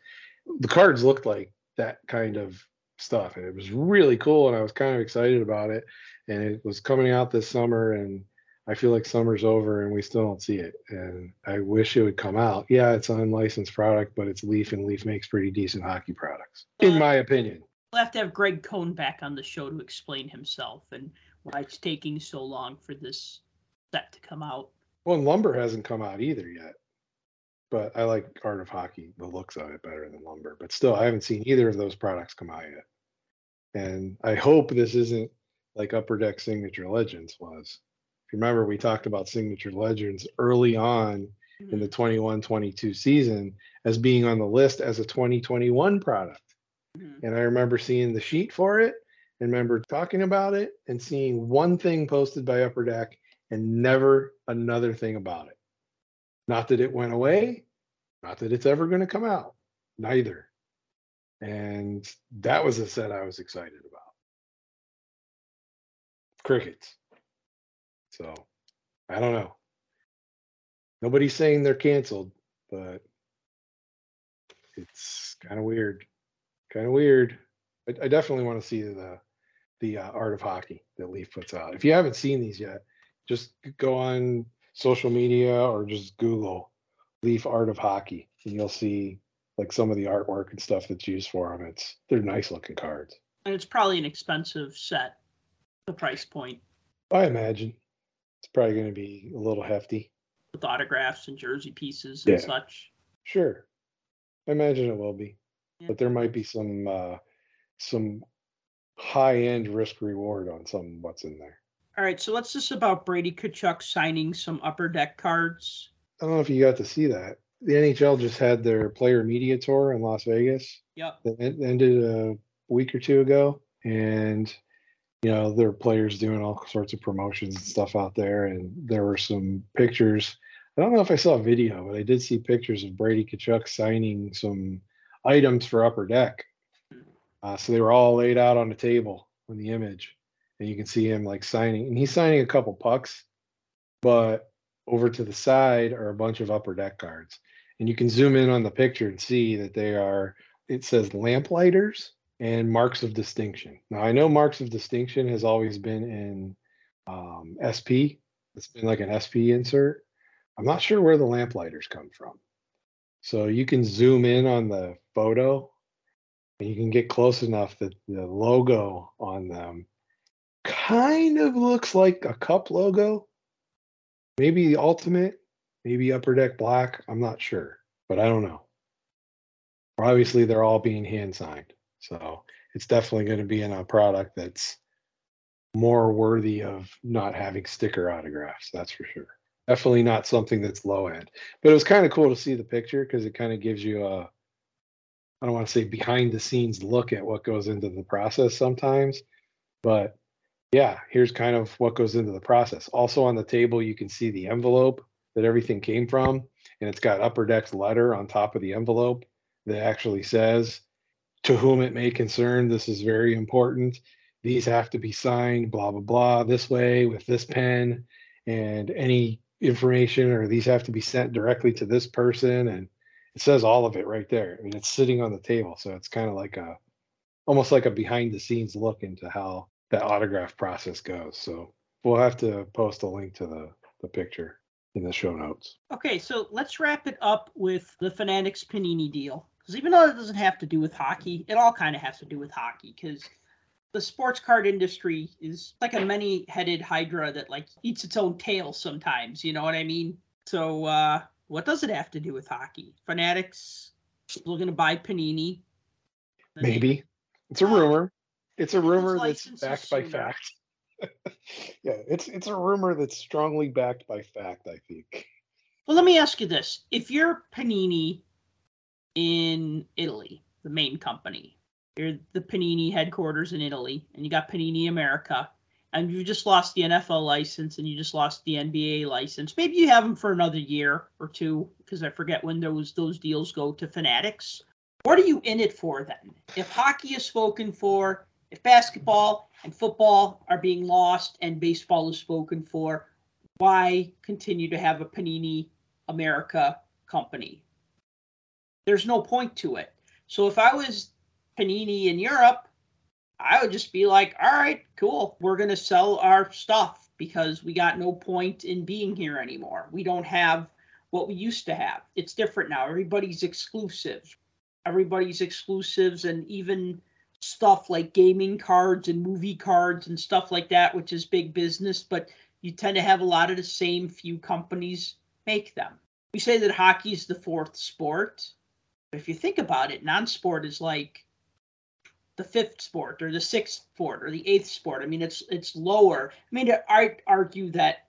S3: The cards looked like that kind of stuff, and it was really cool. And I was kind of excited about it. And it was coming out this summer, and I feel like summer's over and we still don't see it. And I wish it would come out. Yeah, it's an unlicensed product, but it's Leaf and Leaf makes pretty decent hockey products, in my opinion.
S2: We'll have to have Greg Cohn back on the show to explain himself and why it's taking so long for this set to come out.
S3: Well, and Lumber hasn't come out either yet. But I like Art of Hockey, the looks of it better than Lumber. But still, I haven't seen either of those products come out yet. And I hope this isn't like Upper Deck Signature Legends was. If you remember, we talked about Signature Legends early on in the 21 22 season as being on the list as a 2021 product.
S2: Mhm.
S3: And I remember seeing the sheet for it and remember talking about it and seeing one thing posted by Upper Deck and never another thing about it. Not that it went away, not that it's ever going to come out, neither. And that was a set I was excited about. Crickets. So I don't know. Nobody's saying they're canceled, but it's kind of weird. Kind of weird. I, I definitely want to see the the uh, art of hockey that Leaf puts out. If you haven't seen these yet, just go on social media or just Google Leaf art of hockey, and you'll see like some of the artwork and stuff that's used for them. It's they're nice looking cards.
S2: And it's probably an expensive set, the price point
S3: I imagine it's probably going to be a little hefty.
S2: with autographs and jersey pieces and
S3: Yeah.
S2: such.
S3: Sure, I imagine it will be,
S2: Yeah.
S3: but there might be some uh, some high end risk reward on some what's in there.
S2: All right, so let's just about Brady Tkachuk signing some upper deck cards.
S3: I don't know if you got to see that. The NHL just had their player media tour in Las Vegas.
S2: Yep.
S3: that ended a week or two ago, and you know there are players doing all sorts of promotions and stuff out there, and there were some pictures. I don't know if I saw a video, but I did see pictures of Brady Tkachuk signing some items for Upper Deck. Uh, so they were all laid out on the table on the image, and you can see him like signing, and he's signing a couple pucks, but over to the side are a bunch of Upper Deck cards, and you can zoom in on the picture and see that they are it says lamplighters and marks of distinction. Now I know marks of distinction has always been in um, SP. It's been like an SP insert. I'm not sure where the lamplighters come from. So you can zoom in on the photo and you can get close enough that the logo on them kind of looks like a cup logo. Maybe the ultimate, maybe upper deck black. I'm not sure, but I don't know obviously they're all being hand signed so it's definitely going to be in a product that's more worthy of not having sticker autographs that's for sure definitely not something that's low end but it was kind of cool to see the picture because it kind of gives you a i don't want to say behind the scenes look at what goes into the process sometimes but yeah here's kind of what goes into the process. Also on the table you can see the envelope that everything came from and it's got upper deck's letter on top of the envelope that actually says to whom it may concern this is very important. These have to be signed blah blah blah this way with this pen and any information or these have to be sent directly to this person and it says all of it right there. I mean it's sitting on the table so it's kind of like a almost like a behind the scenes look into how that autograph process goes so we'll have to post a link to the the picture in the show notes
S2: Okay, so let's wrap it up with the Fanatics Panini deal. Because even though it doesn't have to do with hockey, it all kind of has to do with hockey. Because the sports card industry is like a many-headed hydra that like eats its own tail sometimes. You know what I mean? So uh, what does it have to do with hockey? Fanatics looking to buy Panini.
S3: Maybe. It's a rumor. It's a rumor that's backed by fact. yeah, it's it's a rumor that's strongly backed by fact, I think.
S2: Well, let me ask you this: If you're Panini in Italy, the main company, you're the Panini headquarters in Italy, and you got Panini America, and you just lost the NFL license and you just lost the NBA license. Maybe you have them for another year or two, because I forget when those those deals go to Fanatics. What are you in it for then? If hockey is spoken for, if basketball and football are being lost, and baseball is spoken for, why continue to have a Panini America company? There's no point to it. So if I was Panini in Europe, I would just be like, all right, cool. We're going to sell our stuff because we got no point in being here anymore. We don't have what we used to have. It's different now. Everybody's exclusive. Everybody's exclusives and even stuff like gaming cards and movie cards and stuff like that, which is big business. But you tend to have a lot of the same few companies make them. We say that hockey is the fourth sport, but if you think about it, non-sport is like the fifth sport or the sixth sport or the eighth sport. I mean, it's it's lower. I mean, I argue that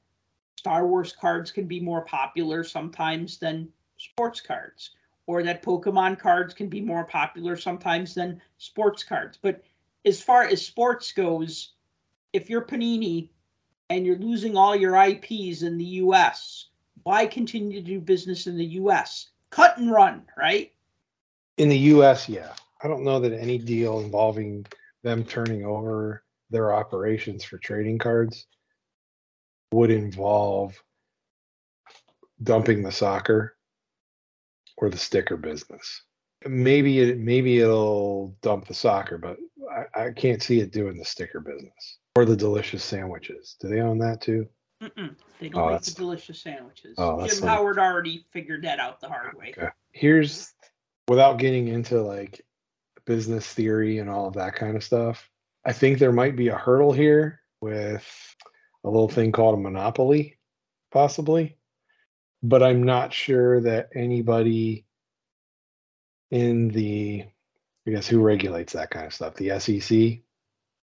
S2: Star Wars cards can be more popular sometimes than sports cards, or that Pokemon cards can be more popular sometimes than sports cards. But as far as sports goes, if you're Panini and you're losing all your IPs in the US, why continue to do business in the US? Cut and run, right?
S3: In the US, yeah. I don't know that any deal involving them turning over their operations for trading cards would involve dumping the soccer or the sticker business. Maybe it maybe it'll dump the soccer, but I, I can't see it doing the sticker business or the delicious sandwiches. Do they own that too?
S2: Mm-mm. They don't
S3: Oh,
S2: make the delicious sandwiches.
S3: Oh,
S2: Jim
S3: some-
S2: Howard already figured that out the hard way.
S3: Okay. Here's without getting into like business theory and all of that kind of stuff. I think there might be a hurdle here with a little thing called a monopoly, possibly. But I'm not sure that anybody in the, I guess, who regulates that kind of stuff, the SEC.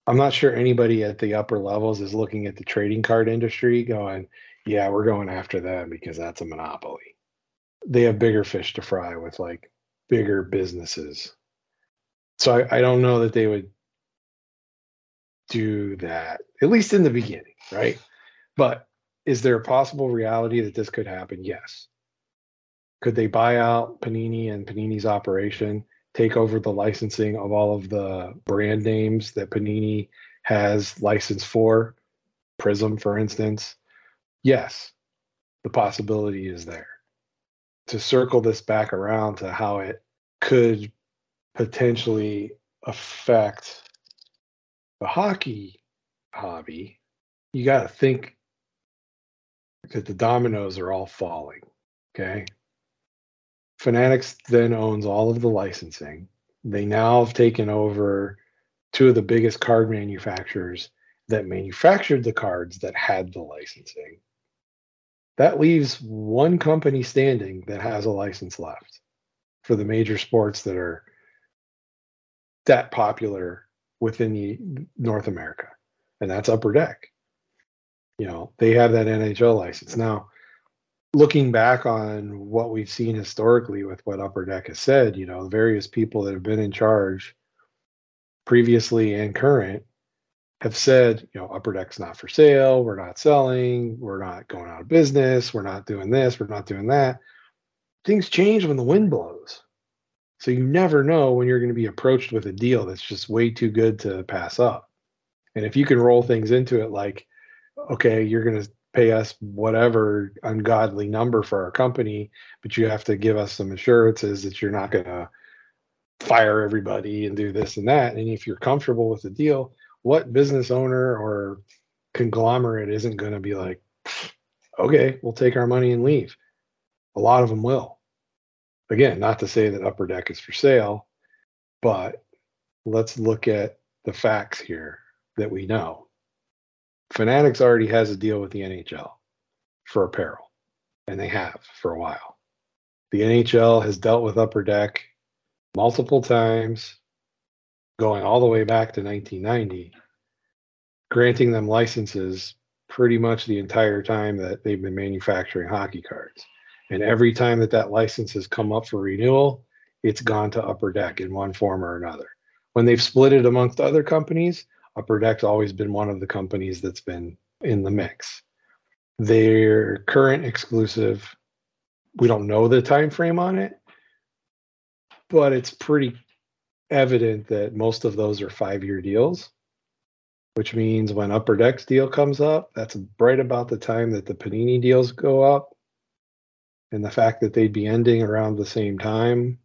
S3: I'm not sure anybody at the upper levels is looking at the trading card industry going, yeah, we're going after them because that's a monopoly they have bigger fish to fry with like bigger businesses. So I, I don't know that they would do that, at least in the beginning, right? But is there a possible reality that this could happen? Yes. Could they buy out Panini and Panini's operation, take over the licensing of all of the brand names that Panini has license for? Prism, for instance. Yes, the possibility is there to circle this back around to how it could potentially affect the hockey hobby, you got to think that the dominoes are all falling. Okay. Fanatics then owns all of the licensing. They now have taken over two of the biggest card manufacturers that manufactured the cards that had the licensing that leaves one company standing that has a license left for the major sports that are that popular within the North America, and that's Upper Deck. You know, they have that NHL license. Now, looking back on what we've seen historically with what Upper Deck has said, you know, various people that have been in charge previously and current have said, you know, Upper Deck's not for sale. We're not selling. We're not going out of business. We're not doing this. We're not doing that. Things change when the wind blows. So you never know when you're going to be approached with a deal that's just way too good to pass up. And if you can roll things into it like, okay, you're going to pay us whatever ungodly number for our company, but you have to give us some assurances that you're not going to fire everybody and do this and that. And if you're comfortable with the deal, what business owner or conglomerate isn't going to be like, okay, we'll take our money and leave? A lot of them will. Again, not to say that Upper Deck is for sale, but let's look at the facts here that we know. Fanatics already has a deal with the NHL for apparel, and they have for a while. The NHL has dealt with Upper Deck multiple times, going all the way back to 1990, granting them licenses pretty much the entire time that they've been manufacturing hockey cards. And every time that that license has come up for renewal, it's gone to Upper Deck in one form or another. When they've split it amongst other companies, Upper Deck's always been one of the companies that's been in the mix. Their current exclusive, we don't know the time frame on it, but it's pretty evident that most of those are five-year deals, which means when Upper Deck's deal comes up, that's right about the time that the Panini deals go up. And the fact that they'd be ending around the same time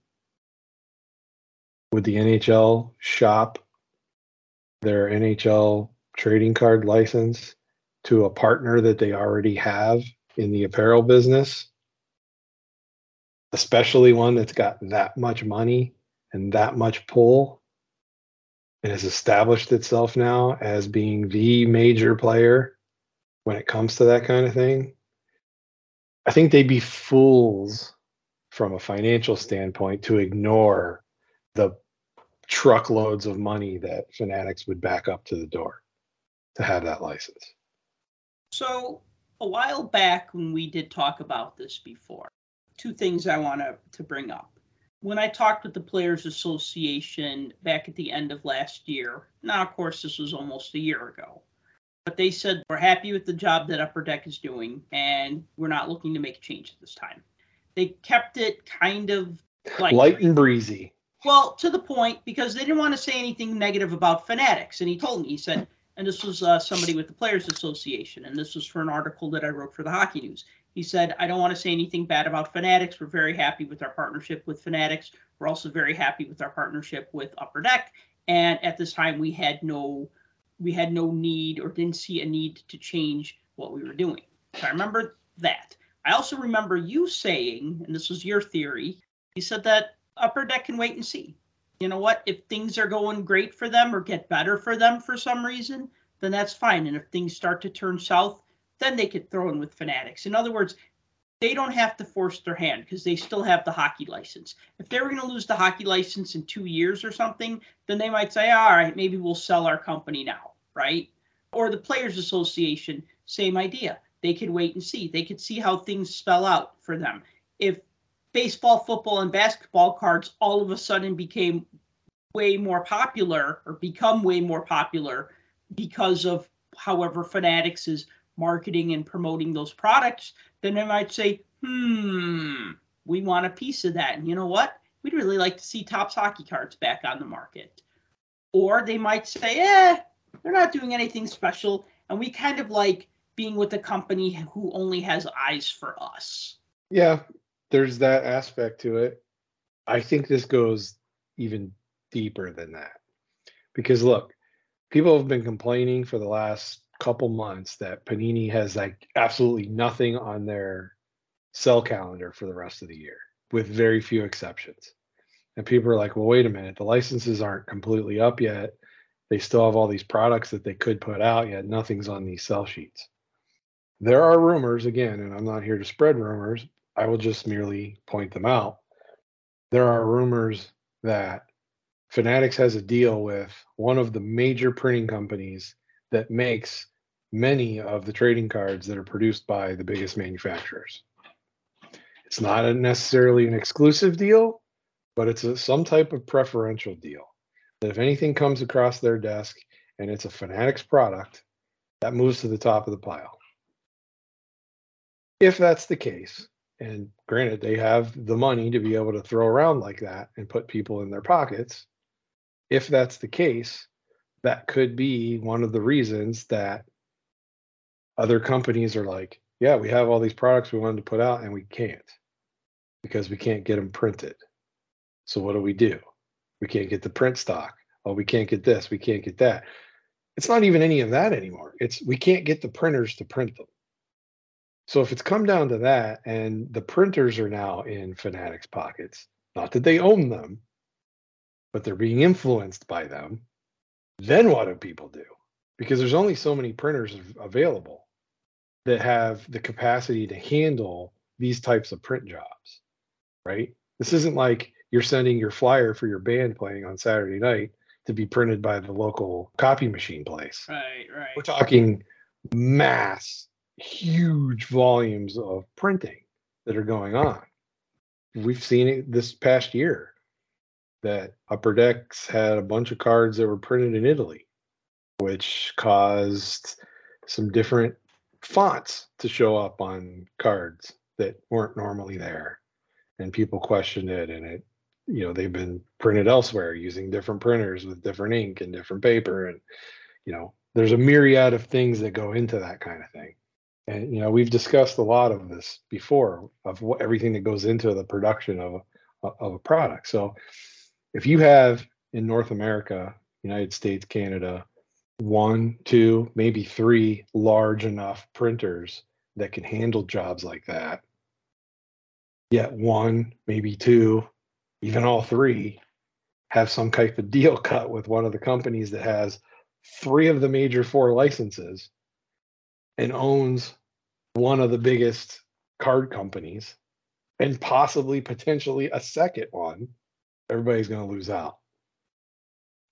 S3: with the NHL shop their NHL trading card license to a partner that they already have in the apparel business, especially one that's got that much money and that much pull and has established itself now as being the major player when it comes to that kind of thing. I think they'd be fools from a financial standpoint to ignore the truckloads of money that Fanatics would back up to the door to have that license.
S2: So a while back when we did talk about this before, two things I want to, to bring up. When I talked with the Players Association back at the end of last year, now of course this was almost a year ago, but they said we're happy with the job that Upper Deck is doing and we're not looking to make a change at this time. They kept it kind of like
S3: Light and breezy.
S2: Well, to the point because they didn't want to say anything negative about fanatics. And he told me, he said, and this was uh, somebody with the Players Association, and this was for an article that I wrote for the Hockey News. He said, I don't want to say anything bad about fanatics. We're very happy with our partnership with fanatics. We're also very happy with our partnership with Upper Deck. And at this time, we had no, we had no need or didn't see a need to change what we were doing. So I remember that. I also remember you saying, and this was your theory, you said that Upper Deck can wait and see you know what? If things are going great for them or get better for them for some reason, then that's fine. And if things start to turn south, then they could throw in with fanatics. In other words, they don't have to force their hand because they still have the hockey license. If they were going to lose the hockey license in two years or something, then they might say, all right, maybe we'll sell our company now, right? Or the Players Association, same idea. They could wait and see. They could see how things spell out for them. If baseball, football, and basketball cards all of a sudden became way more popular or become way more popular because of however Fanatics is marketing and promoting those products, then they might say, hmm, we want a piece of that. And you know what? We'd really like to see Topps hockey cards back on the market. Or they might say, eh, they're not doing anything special. And we kind of like being with a company who only has eyes for us.
S3: Yeah, there's that aspect to it. I think this goes even deeper than that. Because look, people have been complaining for the last couple months that Panini has like absolutely nothing on their sell calendar for the rest of the year, with very few exceptions. And people are like, well, wait a minute, the licenses aren't completely up yet. They still have all these products that they could put out, yet nothing's on these sell sheets. There are rumors, again, and I'm not here to spread rumors, I will just merely point them out. There are rumors that Fanatics has a deal with one of the major printing companies that makes many of the trading cards that are produced by the biggest manufacturers. It's not necessarily an exclusive deal, but it's a, some type of preferential deal. That if anything comes across their desk and it's a Fanatics product, that moves to the top of the pile. If that's the case, and granted, they have the money to be able to throw around like that and put people in their pockets. If that's the case, that could be one of the reasons that other companies are like, yeah, we have all these products we wanted to put out and we can't because we can't get them printed. So what do we do? We can't get the print stock. Oh, we can't get this. We can't get that. It's not even any of that anymore. It's we can't get the printers to print them. So if it's come down to that, and the printers are now in Fanatics pockets, not that they own them, but they're being influenced by them, then what do people do? Because there's only so many printers available that have the capacity to handle these types of print jobs, right? This isn't like you're sending your flyer for your band playing on Saturday night to be printed by the local copy machine place.
S2: Right, right.
S3: We're talking mass huge volumes of printing that are going on. We've seen it this past year that Upper Decks had a bunch of cards that were printed in Italy, which caused some different fonts to show up on cards that weren't normally there. And people questioned it, and it, you know, they've been printed elsewhere using different printers with different ink and different paper. And, you know, there's a myriad of things that go into that kind of thing and you know we've discussed a lot of this before of what, everything that goes into the production of of a product. So if you have in north america united states canada one two maybe three large enough printers that can handle jobs like that yet one maybe two even all three have some type of deal cut with one of the companies that has three of the major four licenses and owns one of the biggest card companies and possibly potentially a second one, everybody's going to lose out.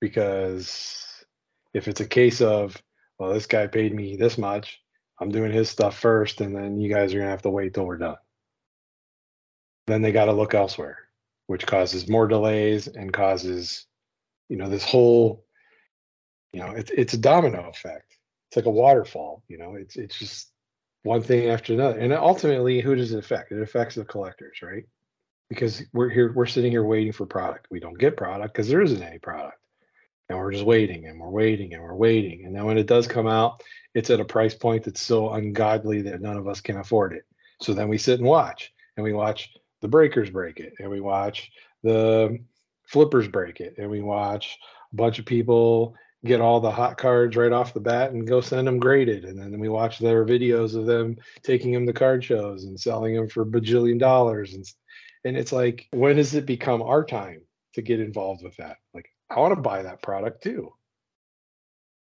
S3: Because if it's a case of, well, this guy paid me this much, I'm doing his stuff first, and then you guys are going to have to wait till we're done. Then they got to look elsewhere, which causes more delays and causes, you know, this whole, you know, it's it's a domino effect. It's like a waterfall, you know, it's it's just one thing after another. And ultimately, who does it affect? It affects the collectors, right? Because we're here, we're sitting here waiting for product. We don't get product because there isn't any product. And we're just waiting and we're waiting and we're waiting. And then when it does come out, it's at a price point that's so ungodly that none of us can afford it. So then we sit and watch and we watch the breakers break it and we watch the flippers break it and we watch a bunch of people get all the hot cards right off the bat and go send them graded. And then we watch their videos of them taking them to card shows and selling them for bajillion dollars. And, and it's like, when does it become our time to get involved with that? Like, I want to buy that product too,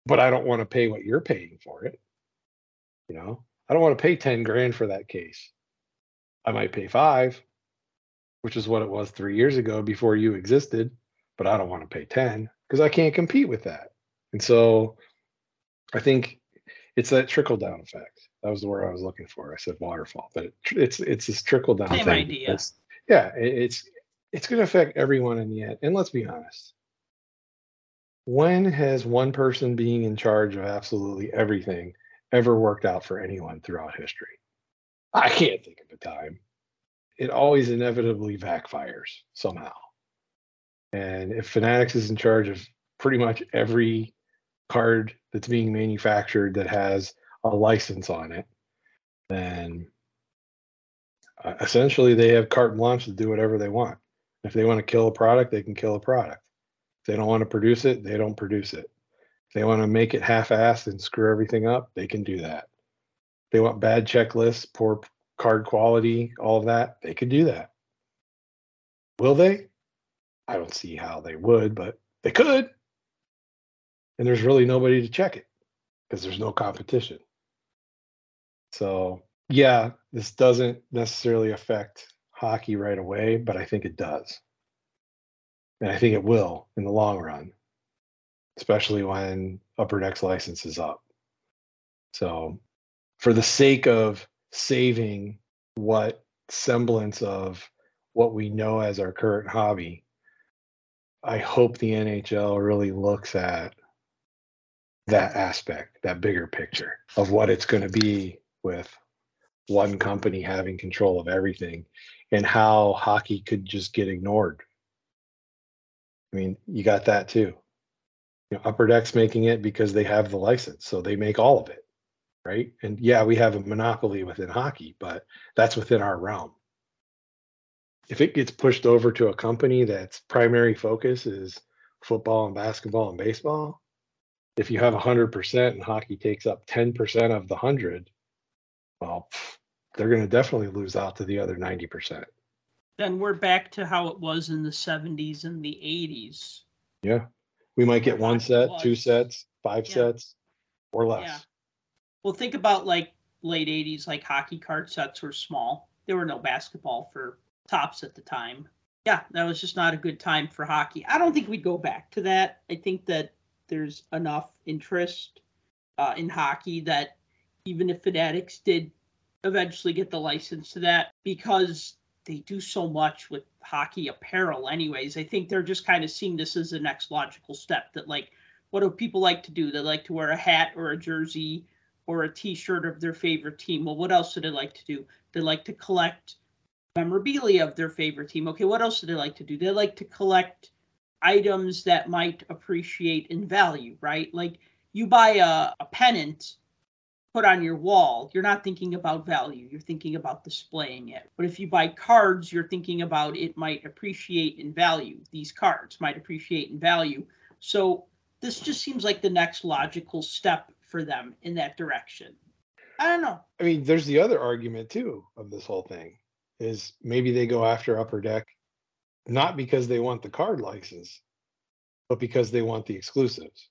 S3: but I don't want to pay what you're paying for it. You know, I don't want to pay 10 grand for that case. I might pay five, which is what it was three years ago before you existed, but I don't want to pay 10 because I can't compete with that. And so I think it's that trickle down effect. That was the word I was looking for. I said waterfall, but it, it's it's this trickle down
S2: Same
S3: thing.
S2: idea.
S3: It's, yeah, it, it's it's going to affect everyone in the end. And let's be honest. When has one person being in charge of absolutely everything ever worked out for anyone throughout history? I can't think of a time. It always inevitably backfires somehow. And if Fanatics is in charge of pretty much every card that's being manufactured that has a license on it, then uh, essentially they have carte blanche to do whatever they want. If they want to kill a product, they can kill a product. If they don't want to produce it, they don't produce it. If they want to make it half-assed and screw everything up, they can do that. If they want bad checklists, poor card quality, all of that, they could do that. Will they? I don't see how they would, but they could. And there's really nobody to check it because there's no competition. So, yeah, this doesn't necessarily affect hockey right away, but I think it does. And I think it will in the long run, especially when Upper Deck's license is up. So, for the sake of saving what semblance of what we know as our current hobby, I hope the NHL really looks at that aspect, that bigger picture of what it's going to be with one company having control of everything and how hockey could just get ignored. I mean, you got that too. You know, Upper Deck's making it because they have the license, so they make all of it, right? And yeah, we have a monopoly within hockey, but that's within our realm. If it gets pushed over to a company that's primary focus is football and basketball and baseball, if you have 100% and hockey takes up 10% of the 100, well, they're going to definitely lose out to the other 90%.
S2: Then we're back to how it was in the 70s and the 80s.
S3: Yeah. We might get one set, two sets, five
S2: Yeah.
S3: sets, or less.
S2: Yeah. Well, think about like late 80s, like hockey card sets were small. There were no basketball for Topps at the time. Yeah, that was just not a good time for hockey. I don't think we'd go back to that. I think that there's enough interest uh, in hockey that even if Fanatics did eventually get the license to that, because they do so much with hockey apparel, anyways, I think they're just kind of seeing this as the next logical step that, like, what do people like to do? They like to wear a hat or a jersey or a t-shirt of their favorite team. Well, what else do they like to do? They like to collect memorabilia of their favorite team. Okay, what else do they like to do? They like to collect items that might appreciate in value, right? Like you buy a, a pennant put on your wall, you're not thinking about value, you're thinking about displaying it. But if you buy cards, you're thinking about it might appreciate in value. These cards might appreciate in value. So this just seems like the next logical step for them in that direction. I don't know.
S3: I mean, there's the other argument too of this whole thing is maybe they go after Upper Deck not because they want the card license, but because they want the exclusives.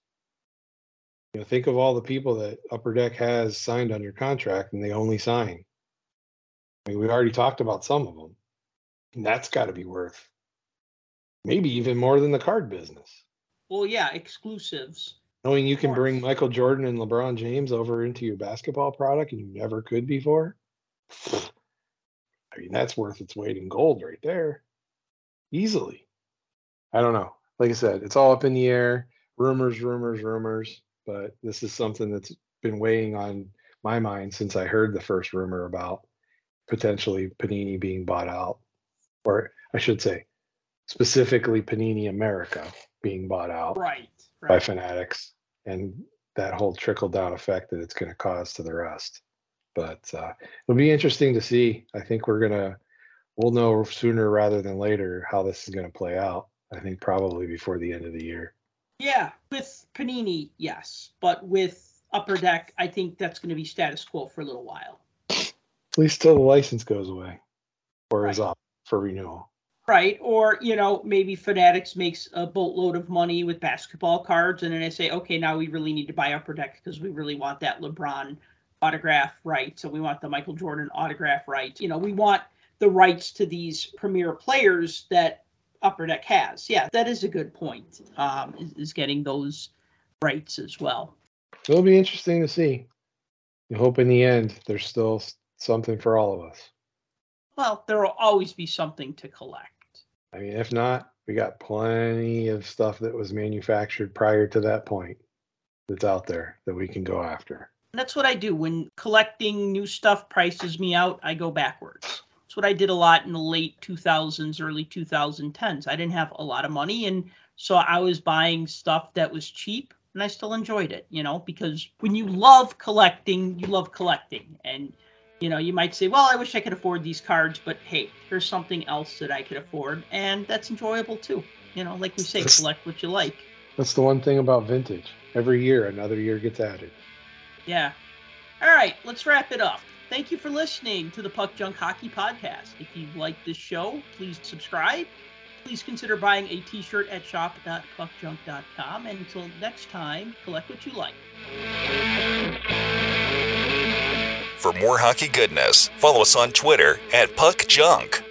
S3: You know, think of all the people that Upper Deck has signed under contract and they only sign. I mean, we already talked about some of them. And that's got to be worth maybe even more than the card business.
S2: Well, yeah, exclusives.
S3: Knowing you can bring. Michael Jordan and LeBron James over into your basketball product and you never could before. I mean, that's worth its weight in gold right there. Easily. I don't know. Like I said, it's all up in the air. Rumors, rumors, rumors. But this is something that's been weighing on my mind since I heard the first rumor about potentially Panini being bought out. Or I should say, specifically Panini America being bought out
S2: Right.
S3: by fanatics and that whole trickle down effect that it's going to cause to the rest. But uh, it'll be interesting to see. I think we're gonna we'll know sooner rather than later how this is going to play out. I think probably before the end of the year.
S2: Yeah, with Panini, yes, but with Upper Deck, I think that's going to be status quo for a little while.
S3: At least till the license goes away or is
S2: Right.
S3: up for renewal.
S2: Right. Or, you know, maybe Fanatics makes a boatload of money with basketball cards and then they say, okay, now we really need to buy Upper Deck because we really want that LeBron autograph right. So we want the Michael Jordan autograph right. You know, we want the rights to these premier players that Upper Deck has. Yeah, that is a good point. Um, is, is getting those rights as well.
S3: It'll be interesting to see. I hope in the end there's still something for all of us.
S2: Well, there will always be something to collect.
S3: I mean, if not, we got plenty of stuff that was manufactured prior to that point that's out there that we can go after.
S2: That's what I do when collecting new stuff prices me out. I go backwards. What I did a lot in the late 2000s, early 2010s. I didn't have a lot of money, and so I was buying stuff that was cheap, and I still enjoyed it. You know, because when you love collecting, you love collecting, and you know, you might say, "Well, I wish I could afford these cards," but hey, here's something else that I could afford, and that's enjoyable too. You know, like we say, collect what you like.
S3: That's the one thing about vintage. Every year, another year gets added.
S2: Yeah. All right, let's wrap it up. Thank you for listening to the Puck Junk Hockey Podcast. If you like this show, please subscribe. Please consider buying a t shirt at shop.puckjunk.com. And until next time, collect what you like.
S1: For more hockey goodness, follow us on Twitter at Puck Junk.